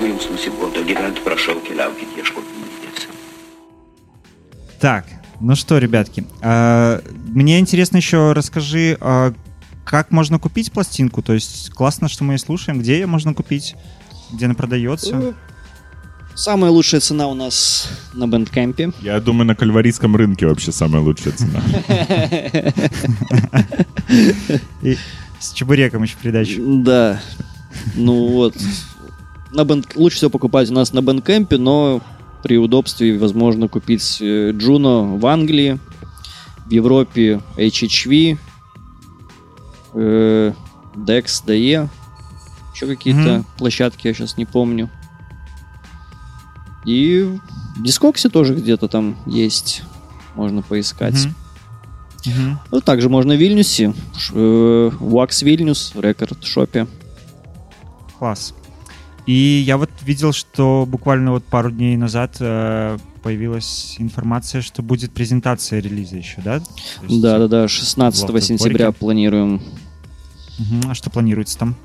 Gyventi, prašau, keliaukit ieškoti minties. Так, ну что, ребятки, а, мне интересно еще расскажи, а, как можно купить пластинку? То есть классно, что мы ее слушаем. Где ее можно купить? Где она продается? Э, Самая лучшая цена у нас на Бендкемпе. Я думаю, на кальварийском рынке вообще самая лучшая цена. *laughs* С чебуреком еще придачу. Да. Ну вот. На бенд... Лучше всего покупать у нас на Бендкемпе, но при удобстве возможно купить э, Juno в Англии, в Европе HHV, э, Dex, DE, еще какие-то Мгм. площадки, я сейчас не помню. И в Дискоксе тоже где-то там есть, можно поискать. Мгм. Мгм. Ну, также можно в Вильнюсе, э, Wax Вильнюс, в рекорд-шопе. Класс. И я вот видел, что буквально вот пару дней назад э, появилась информация, что будет презентация релиза еще, да? То есть- Да-да-да, 16 в сентября планируем. Мгм. А что планируется там?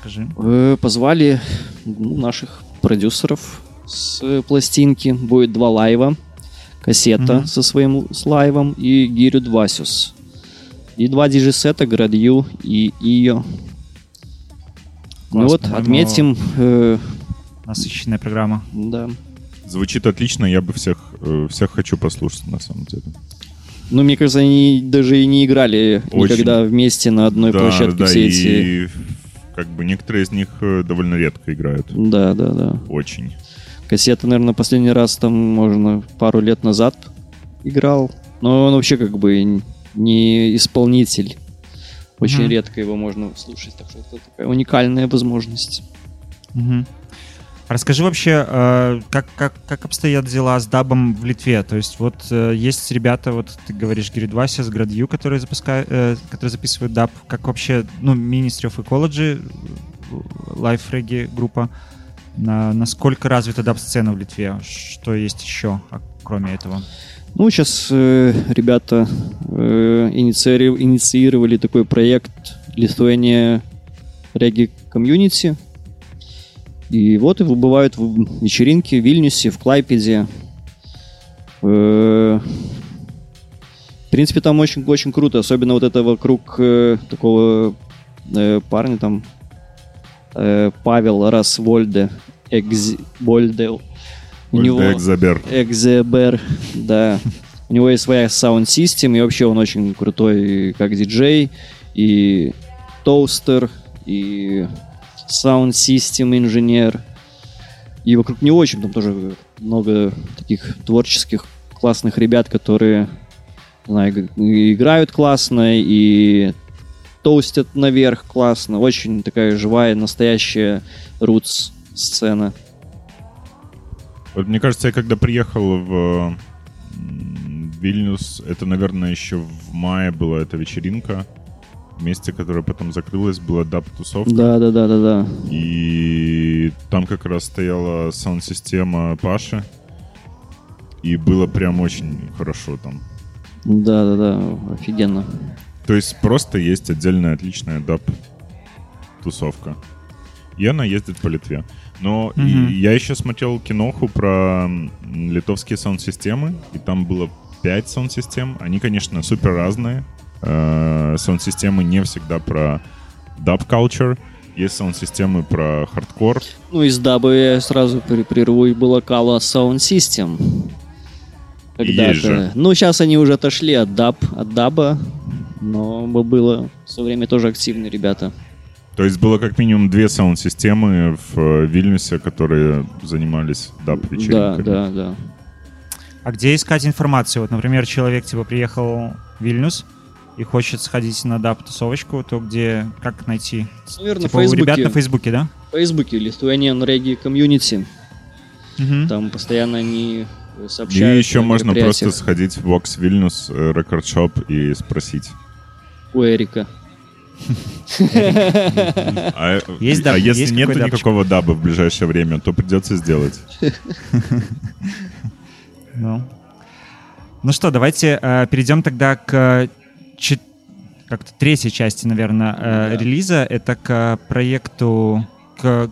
Скажи. Э, Позвали ну, наших продюсеров с пластинки. Будет два лайва. Кассета Мгм. со своим с лайвом и Гирю Двасюс. И два диджей-сета Градью и Ио. Ну Класс, вот, по-моему, отметим, э, Насыщенная программа. да. Звучит отлично, я бы всех, э, всех хочу послушать, на самом деле. Ну, мне кажется, они даже и не играли Очень. никогда вместе на одной да, площадке да, все и эти. как бы некоторые из них э, довольно редко играют. Да, да, да. Очень. Кассета, наверное, последний раз там, можно, пару лет назад играл. Но он вообще как бы не исполнитель. Очень Мгм. редко его можно слушать, так что это такая уникальная возможность. Мгм. Расскажи вообще, э, как, как, как обстоят дела с дабом в Литве? То есть вот э, есть ребята, вот ты говоришь, Гиридвася с Градью, которые, запускают, э, которые записывают даб. Как вообще, ну, Ministry of Ecology, Life Reggae группа, на, насколько развита даб-сцена в Литве? Что есть еще, а, кроме этого? Ну, сейчас ребята э, инициири- инициировали такой проект Lithuania Reggae Community. И вот и бывают вечеринки в Вильнюсе, в Клайпеде. Э, В принципе, там очень, очень круто, особенно вот это вокруг э, такого э, парня там э, Павел Расвольде, Экзбольде. У него Экзабер. Экзебер, да. У него есть своя саунд-систем, и вообще он очень крутой как диджей, и тоустер, и саунд-систем инженер. И вокруг него очень там тоже много таких творческих классных ребят, которые знаю, играют классно, и тоустят наверх классно. Очень такая живая, настоящая рутс сцена. Вот мне кажется, я когда приехал в Вильнюс, это, наверное, еще в мае была эта вечеринка. Месте, которое потом закрылось, была даб-тусовка. Да, да, да, да, да. И там как раз стояла саунд-система Паши. И было прям очень хорошо там. Да, да, да, офигенно. То есть просто есть отдельная отличная даб-тусовка. И она ездит по Литве. Но и Мгм. я еще смотрел киноху про литовские саунд-системы, и там было 5 саунд-систем. Они, конечно, супер разные. э, саунд-системы не всегда про culture. Есть саунд-системы про хардкор. Ну, из дабы я сразу прерву, и System. Есть же. Когда-то. Ну, сейчас они уже отошли от даб, от даба, но было в свое время тоже активные ребята. То есть было как минимум две саунд-системы в э, Вильнюсе, которые занимались Да, даб-вечеринками. да, да. А где искать информацию? Вот, например, человек типа приехал в Вильнюс и хочет сходить на даб-тусовочку, то где, как найти? Наверное, Типа в у ребят на Фейсбуке. Фейсбуке, да? В Фейсбуке Lithuanian Reggae Community. Мгм. Там постоянно они э, И сообщают еще можно просто сходить в Vox Vilnius э, Record Shop и спросить. у Эрика. А, Есть а даб? если Есть нету никакого даба в ближайшее время, то придется сделать. *laughs* Ну. Ну что, давайте э, перейдем тогда к чет- как-то третьей части, наверное, э, Да. релиза. Это к проекту, к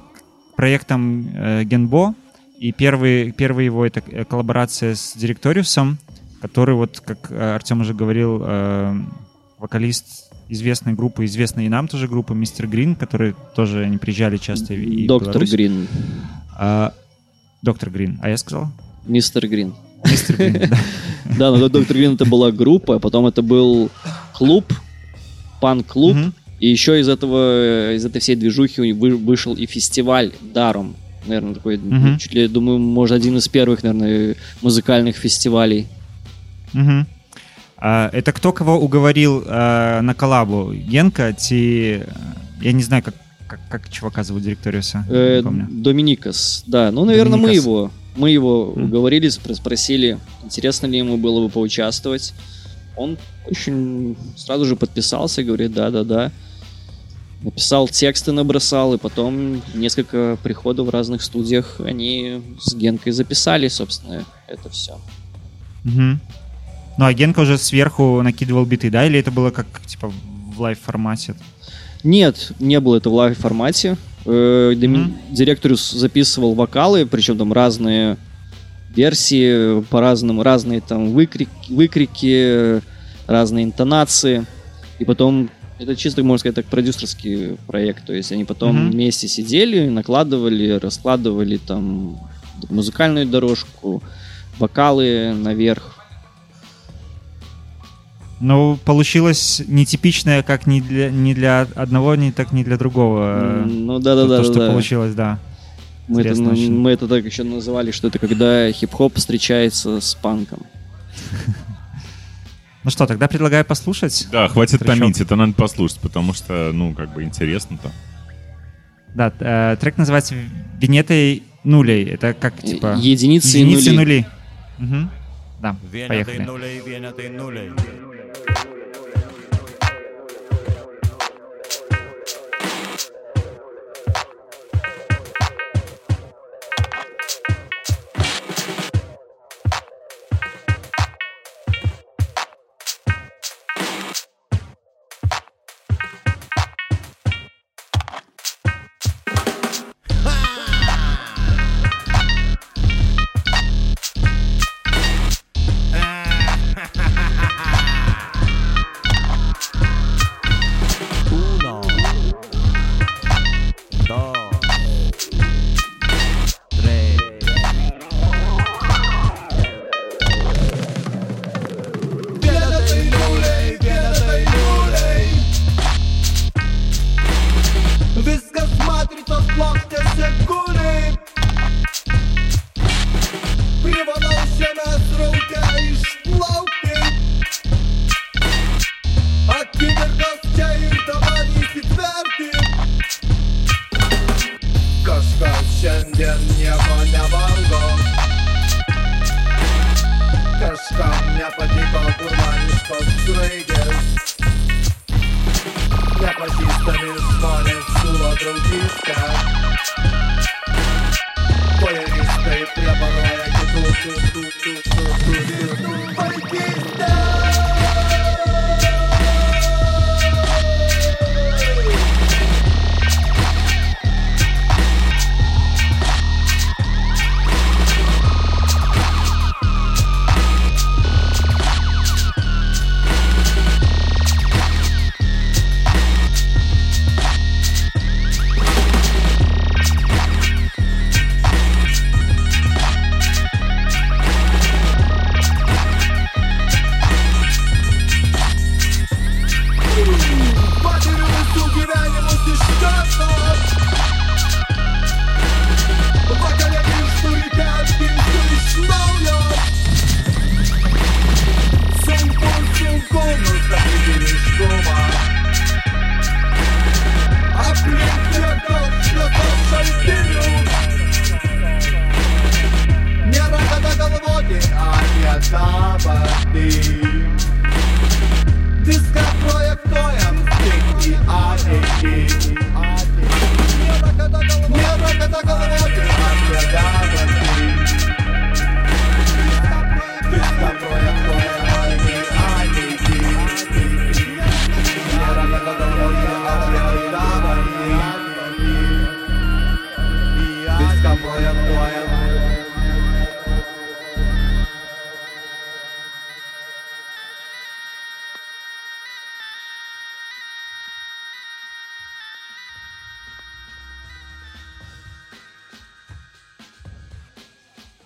проектам э, Генбо. И первый, первый его это э, коллаборация с Директориусом, который, вот, как э, Артем уже говорил, э, вокалист известной группы, известной и нам тоже группы Мистер Грин, которые тоже они приезжали часто и Доктор. Грин. А, Доктор Грин. А я сказал? Мистер Грин. Мистер Грин, да. *laughs* Да, но Доктор Грин это была группа, а потом это был клуб, панк-клуб. Мгм. И еще из этого, из этой всей движухи у них вы- вышел и фестиваль Даром. Наверное, такой, чуть ли, думаю, может, один из первых, наверное, музыкальных фестивалей. Мгм. А, это кто кого уговорил а, на коллабу? Генка, ти... Я не знаю, как, как, как чувака зовут директориуса. Э. Доминикас, да. Ну, наверное, мы Доминикас. его, мы его Мгм. уговорили, спро- спросили, интересно ли ему было бы поучаствовать. Он очень сразу же подписался, говорит, да-да-да. Написал тексты, набросал, и потом несколько приходов в разных студиях они с Генкой записали, собственно, это все. Мгм. Ну, а Генка уже сверху накидывал биты, да? Или это было как, типа, в лайв-формате? Нет, не было это в лайв-формате. Э, Доми- Мгм. Директориус записывал вокалы, причем там разные версии, по-разному, разные там выкрики, выкрики, разные интонации. И потом, это чисто, можно сказать, так, продюсерский проект. То есть они потом Мгм. вместе сидели, накладывали, раскладывали там музыкальную дорожку, вокалы наверх. Ну, получилось нетипичное как ни для, ни для одного, ни так ни для другого. Ну То- да-да-да. То, что да. получилось, да. Мы это, Интересно очень. мы это так еще называли, что это когда хип-хоп встречается с панком. *laughs* Ну что, тогда предлагаю послушать. Да, хватит Трещок. томить, это надо послушать, потому что, ну, как бы интересно-то. Да, э, трек называется «Винетой нулей». Это как, типа... Единицы и единицы нули. нули. Да, поехали. viene de Hallelujah.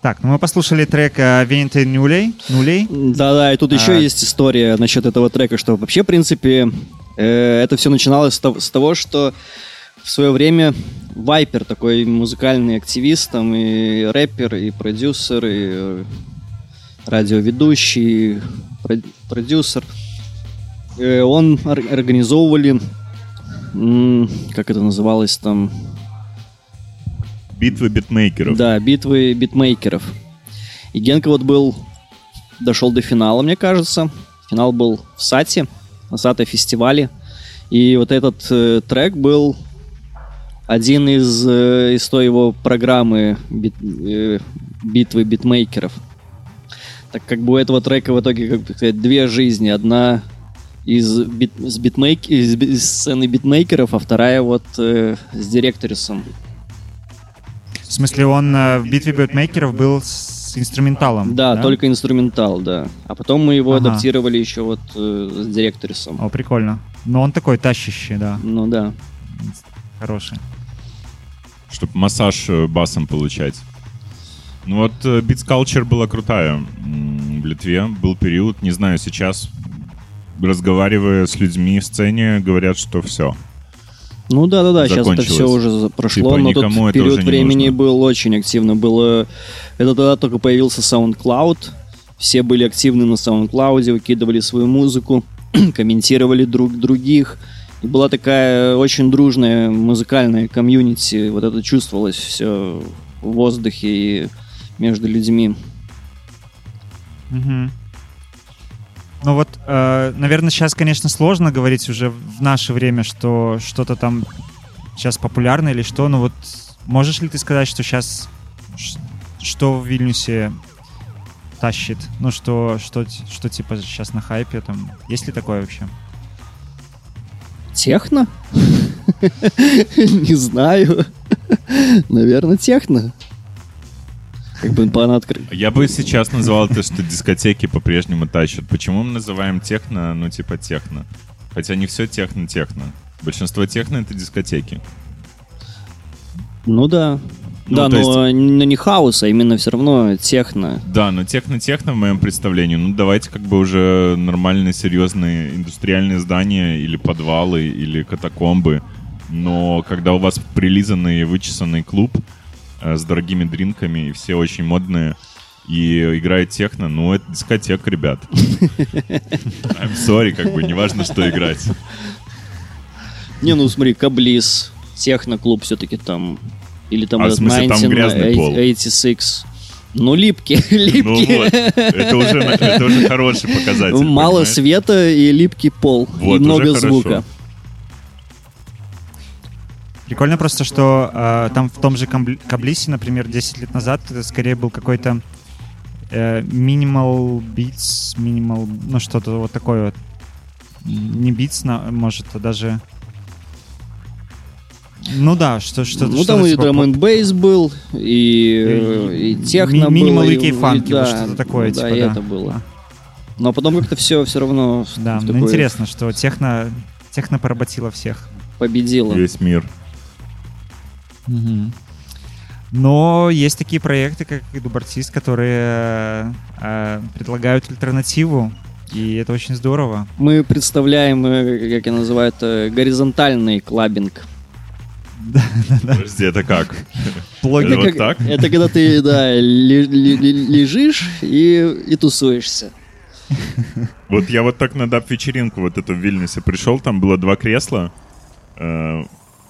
Так, ну мы послушали трек э, Венты нулей. нулей. Да-да, и тут еще А. есть история насчет этого трека, что вообще, в принципе, э, это все начиналось с того, с того, что в свое время Вайпер, такой музыкальный активист, там, и рэпер, и продюсер, и э, радиоведущий, продюсер, э, он ор- организовывали, как это называлось там, Битвы битмейкеров. да, битвы битмейкеров. И Генка вот был, дошел до финала, мне кажется. Финал был в Сате, на Сате фестивале. И вот этот э, трек был один из, э, из той его программы бит- э, битвы битмейкеров. Так как бы у этого трека в итоге, как бы сказать, две жизни. Одна из, бит, с битмейк, из, из сцены битмейкеров, а вторая вот э, с директорисом. В смысле, он э, в битве битмейкеров был с инструменталом. Да, только инструментал, да. А потом мы его Ага. адаптировали еще вот э, с директорисом. О, прикольно. Но он такой тащащий, да, Ну да. хороший. чтобы массаж э, басом получать. Ну вот э, Beats Culture была крутая в Литве. Был период, не знаю, сейчас, разговаривая с людьми в сцене, говорят, что все. Ну да, да, да, сейчас это все уже за- прошло, Типа но тот период времени нужно. был очень активно. Было. Это тогда только появился SoundCloud. Все были активны на SoundCloud, выкидывали свою музыку, *clears throat* комментировали друг других. И была такая очень дружная музыкальная комьюнити. Вот это чувствовалось все в воздухе и между людьми. Мгм. Ну вот, э, наверное, сейчас, конечно, сложно говорить уже в наше время, что что-то там сейчас популярно или что, но вот можешь ли ты сказать, что сейчас что в Вильнюсе тащит? Ну что, что, что типа сейчас на хайпе там? Есть ли такое вообще? Техно? *laughs* Не знаю. Наверное, техно. Как бы по откры- Я бы сейчас назвал это, что дискотеки по-прежнему тащат. Почему мы называем техно, ну типа техно? Хотя не все техно-техно. Большинство техно — это дискотеки. Ну да. Ну, да, но н- не хаос, а именно все равно техно. Да, но техно-техно в моем представлении, ну давайте как бы уже нормальные, серьезные индустриальные здания или подвалы, или катакомбы. Но когда у вас прилизанный, вычесанный клуб с дорогими дринками, и все очень модные, и играет техно, ну это дискотека, ребят. I'm sorry, как бы, неважно, что играть. Не, ну смотри, Каблис, техно-клуб все-таки там. Или там А, в этот смысле, там 19, грязный пол? 86. Ну, липкий, *laughs* Ну липкий. вот, это уже, это уже хороший показатель. Мало понимаешь? света и липкий пол. Вот, и много уже хорошо. Прикольно просто, что э, там в том же Каблисе, например, 10 лет назад это скорее был какой-то э, minimal beats, minimal, ну что-то вот такое вот. Не beats, на- может, а даже... Ну да, что, что Ну, там и драм н бейс был, и, э, и техно ми- было. minimal и- и- фанки, вот да, что-то такое, Да, типа, и да. это было. А. Но потом как-то все все равно Да, ну такой интересно, что техно, техно поработило всех. победило. Весь мир. Но есть такие проекты, как Дубартист, которые э, предлагают альтернативу, и это очень здорово. Мы представляем, э, как я называю это, горизонтальный клабинг. Подожди, это как? Плагин. Это вот так? это когда ты, да, ли- ли- ли- лежишь и, и тусуешься. Вот я вот так на даб-вечеринку вот эту в Вильнюсе пришел, там было два кресла э,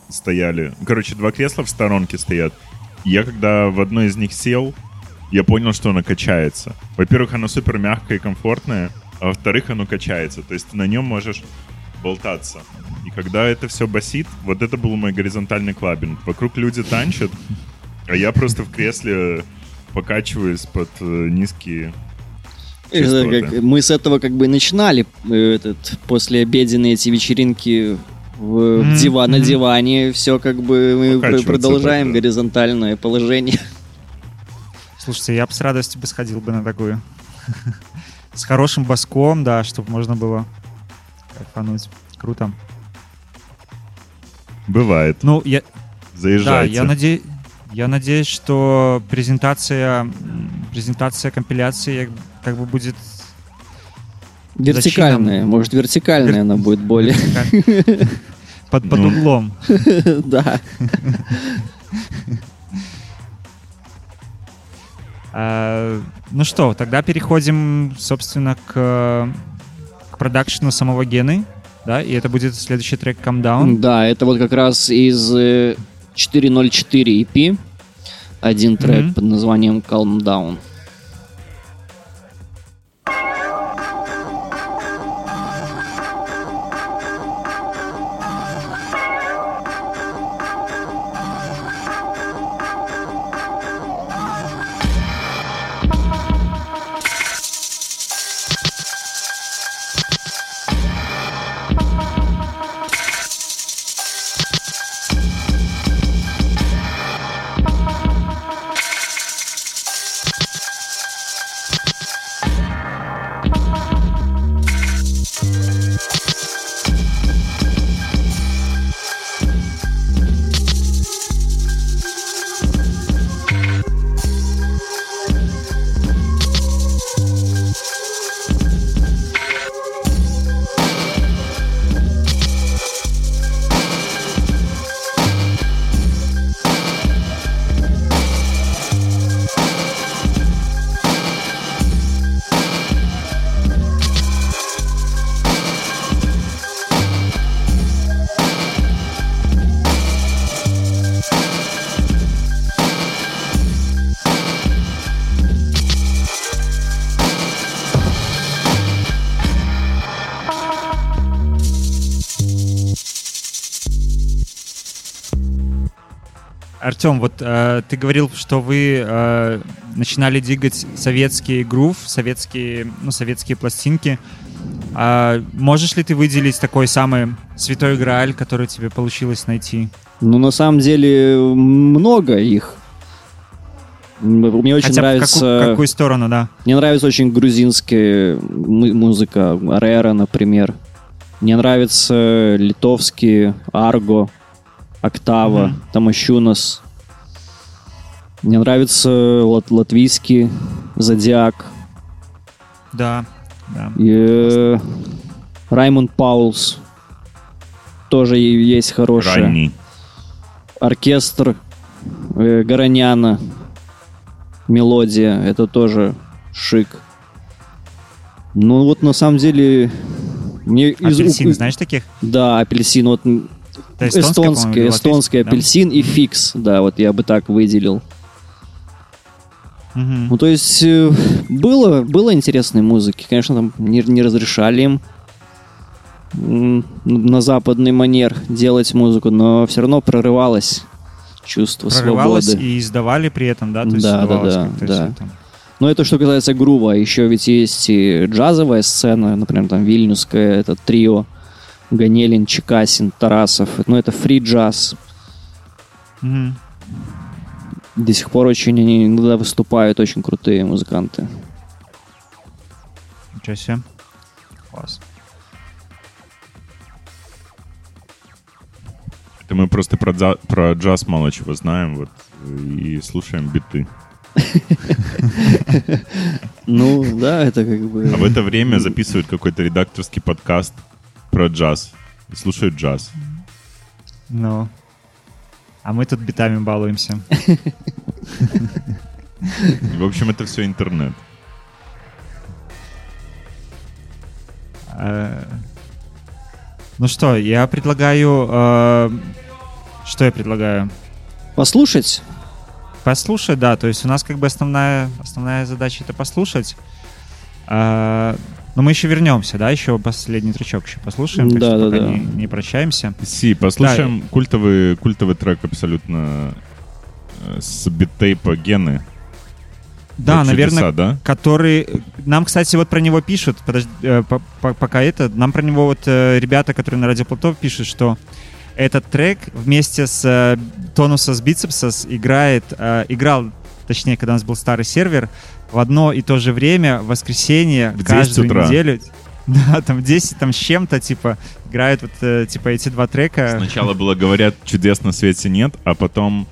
стояли. Короче, два кресла в сторонке стоят. Я когда в одно из них сел, я понял, что оно качается. Во-первых, оно супер мягкое и комфортное, а во-вторых, оно качается. То есть ты на нем можешь болтаться. И когда это все басит, вот это был мой горизонтальный клабинг. Вокруг люди танчат, а я просто в кресле покачиваюсь под э, низкие Это частоты. как- мы с этого как бы начинали э, этот, после обеденные эти вечеринки в, в Мгм, дива- на диване. Все как бы мы продолжаем так, да. горизонтальное положение. Слушайте, я бы с радостью бы сходил бы на такую. *laughs* С хорошим баском, да, чтобы можно было кайфануть. Круто. Бывает. Ну, я, да, Заезжайте. я, наде- Я надеюсь, что презентация, презентация компиляции как- бы будет Вертикальная, может, вертикальная Вер- она будет более. *laughs* под, под Ну. углом. *laughs* Да. А, ну что, тогда переходим, собственно, к, к продакшену самого Гены. Да, и это будет следующий трек Calm Down. Да, это вот как раз из э, 404 EP. Один трек под названием Calm Down. Артем, вот э, ты говорил, что вы э, начинали двигать советский грув, советские, ну, советские пластинки. А можешь ли ты выделить такой самый святой грааль, который тебе получилось найти? Ну, на самом деле, много их. Мне очень Хотя нравится... какую, какую сторону, да? Мне нравится очень грузинская му- музыка, Рера, например. Мне нравится литовские, Арго, Октава, Мгм. Тамащунас. Мне нравится лат- латвийский, Зодиак. Да, да. И, э, Раймонд Паулс. Тоже есть хороший. Ранний. Оркестр э, Гороняна. Мелодия. Это тоже шик. Ну вот на самом деле... Мне из- Апельсин, знаешь таких? Да, апельсин. Вот эстонский, или эстонский латвийская, да? апельсин и фикс. Да, вот я бы так выделил. Ну, то есть, э, было, было интересной музыки. Конечно, там не, не разрешали им на западный манер делать музыку, но все равно прорывалось чувство Прорывалось свободы. и издавали при этом, да? То есть Да, да, да, да. Но это что касается грува. Еще ведь есть и джазовая сцена, например, там вильнюсская, это трио Ганелин, Чекасин, Тарасов. Ну, это фри-джаз. Мгм. До сих пор очень они иногда выступают, очень крутые музыканты. Ничего себе. Класс. Это мы просто про, дза- про джаз мало чего знаем, вот, и слушаем биты. *laughs* Ну, да, это как бы... А в это время записывают какой-то редакторский подкаст про джаз. И слушают джаз. Ну. А мы тут битами балуемся. В общем, это все интернет. Э, Ну что, я предлагаю... э, Что я предлагаю? Послушать? Послушать, да. То есть у нас как бы основная, основная задача это послушать. Но мы еще вернемся, да? Еще последний тречок еще послушаем. так Да, что да, пока да. Не, не прощаемся. Си, послушаем культовый, культовый трек абсолютно э, с биттейпа Гены. Да, Вот наверное, чудеса, да? который... Нам, кстати, вот про него пишут, подожди, э, по- по- пока это, нам про него вот э, ребята, которые на Радио Плато пишут, что этот трек вместе с э, Тонуса с Бицепсас играет, э, играл, точнее, когда у нас был старый сервер, в одно и то же время, в воскресенье, В 10 каждую утра. неделю. *laughs* Да, там 10 там с чем-то, типа, играют вот, э, типа, эти два трека. Сначала было, говорят, чудес на свете нет, а потом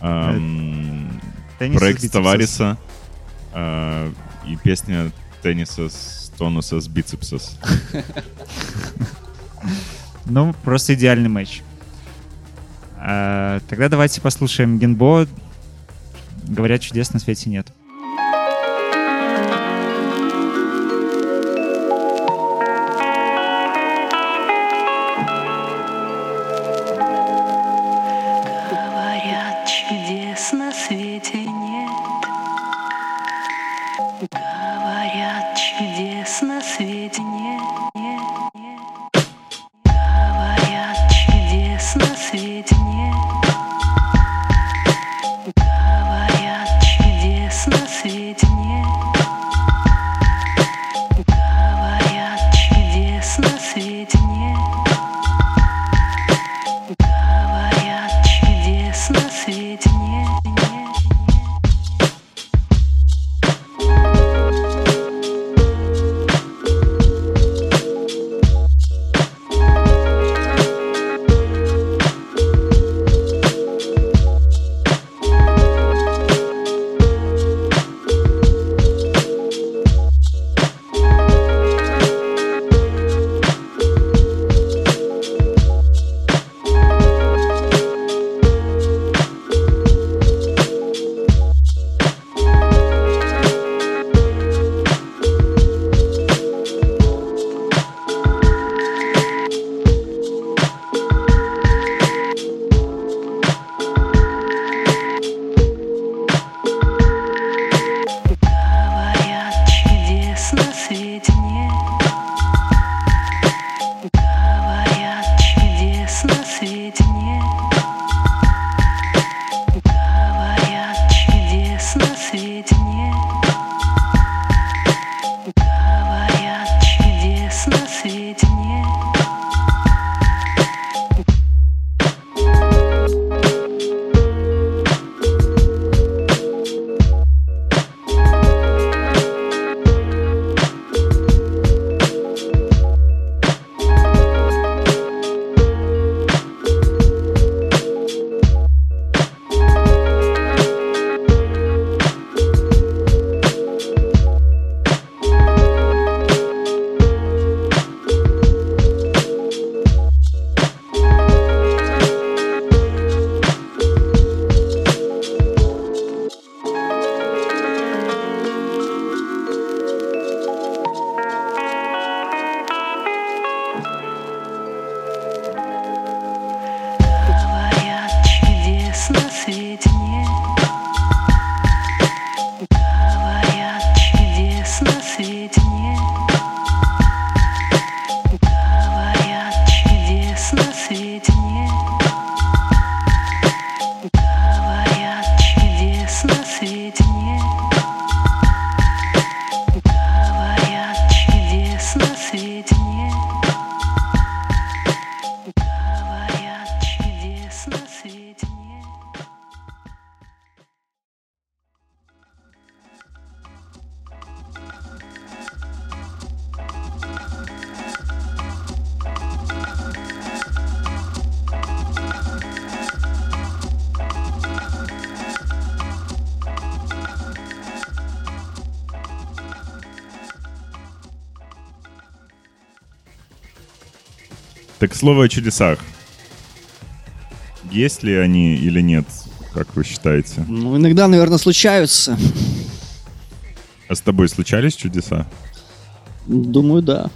Ам, Теннис проект с бицепсом. Тавариса а, и песня тенниса с тонуса с бицепсос. *laughs* Ну, просто идеальный матч. А, тогда давайте послушаем Генбо. Говорят, чудес на свете нет. Слово о чудесах. Есть ли они или нет, как вы считаете? Ну, иногда, наверное, случаются. А с тобой случались чудеса? Думаю, да.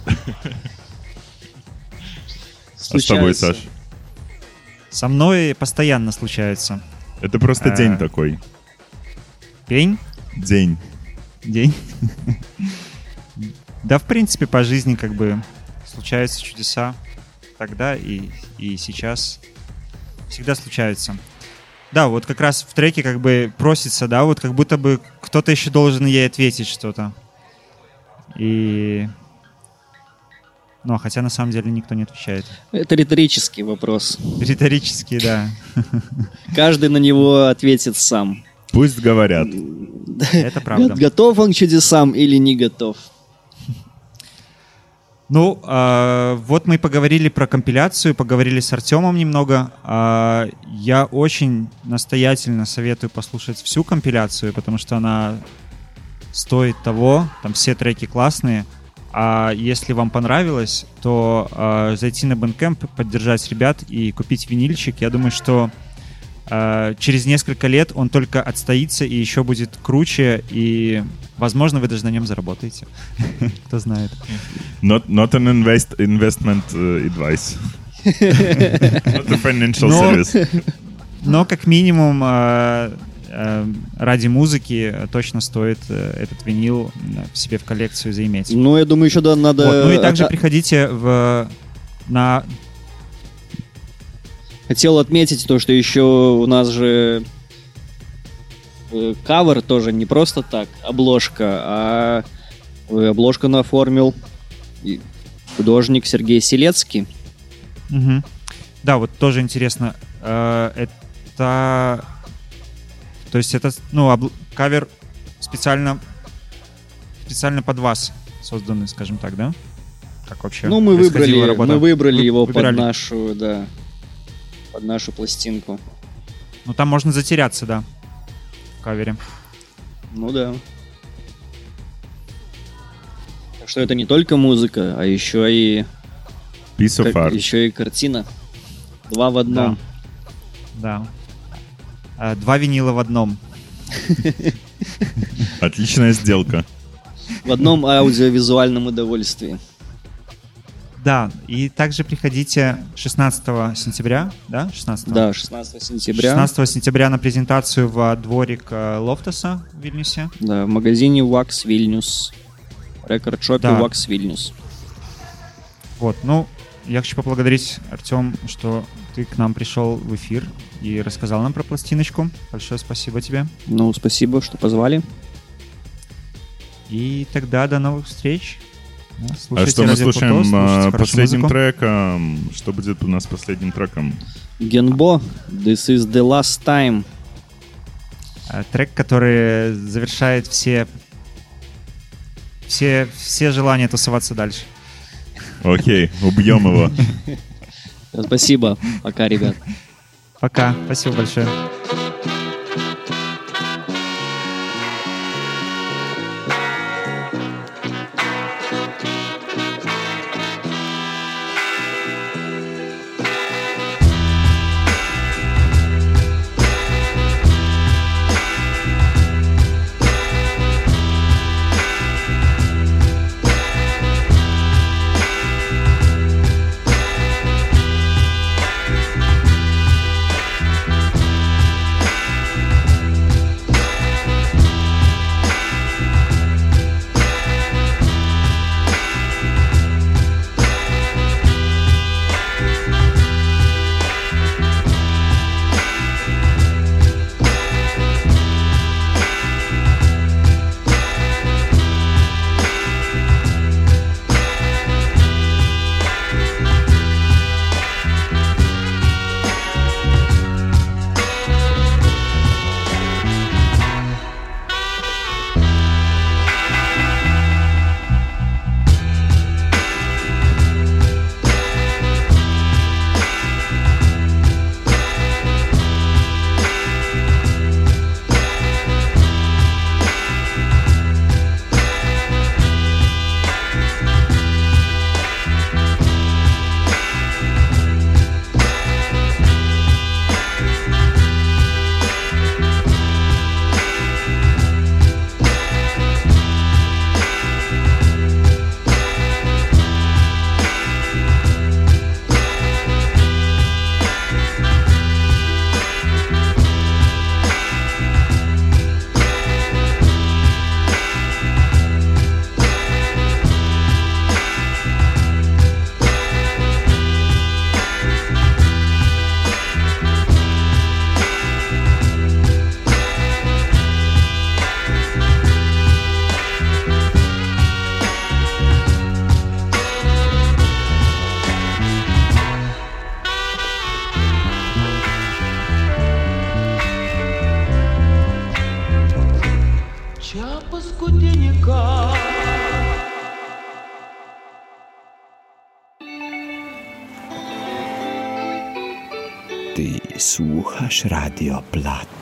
А с тобой. Саш? Со мной постоянно случаются. Это просто день такой. Пень, День. день. *laughs* Да, в принципе, по жизни как бы случаются чудеса. Тогда и, и сейчас всегда случаются. Да, вот как раз в треке как бы просится, да, вот как будто бы кто-то еще должен ей ответить что-то. И... Ну, хотя на самом деле никто не отвечает. Это риторический вопрос. Риторически, да. Каждый на него ответит сам. Пусть говорят. Это правда. Готов он к чудесам или не готов? Ну, а, вот мы поговорили про компиляцию, поговорили с Артемом немного. А, я очень настоятельно советую послушать всю компиляцию, потому что она стоит того, там все треки классные. А если вам понравилось, то а, зайти на Bandcamp, поддержать ребят и купить винильчик. Я думаю, что через несколько лет он только отстоится и еще будет круче, и, возможно, вы даже на нем заработаете. *laughs* Кто знает. Not, not an invest, investment uh, advice. not a financial Но- service. Но как минимум а, а, ради музыки э, точно стоит э, этот винил э, в себе в коллекцию заиметь. Ну, я думаю, еще да, надо... Вот, ну и также а- приходите в на Хотел отметить то, что еще у нас же э, кавер тоже не просто так, обложка, а э, обложку наоформил и художник Сергей Селецкий. Мгм. Да, вот тоже интересно. э, Это... То есть это, ну, обл- кавер специально специально под вас созданный, скажем так, да? Как вообще Ну, мы выбрали, работа? мы выбрали Вы его выбирали? под нашу, да, под нашу пластинку. Ну, там можно затеряться, да, в кавере. Ну да. Так что это не только музыка, а еще и, Piece of art. еще и картина. Два в одном. Да. Э, Два винила в одном. *laughs* Отличная сделка. В одном аудиовизуальном удовольствии. Да, и также приходите 16 сентября, да? 16 Да, 16 сентября. 16 сентября на презентацию в дворик э, Лофтоса в Вильнюсе. Да, в магазине Wax Vilnius. Рекорд-шопе Да. Wax Vilnius. Вот, ну, я хочу поблагодарить, Артем, что ты к нам пришел в эфир и рассказал нам про пластиночку. Большое спасибо тебе. Ну, спасибо, что позвали. И тогда до новых встреч. Да, А что мы Плато, слушаем слушайте а, последним музыку. треком? Что будет у нас последним треком? Генбо, this is the last time. Э, Трек, который завершает все все, все желания тусоваться дальше. Окей, убьем его. Спасибо. Пока, ребят. Пока. Спасибо большое. Radio Plat.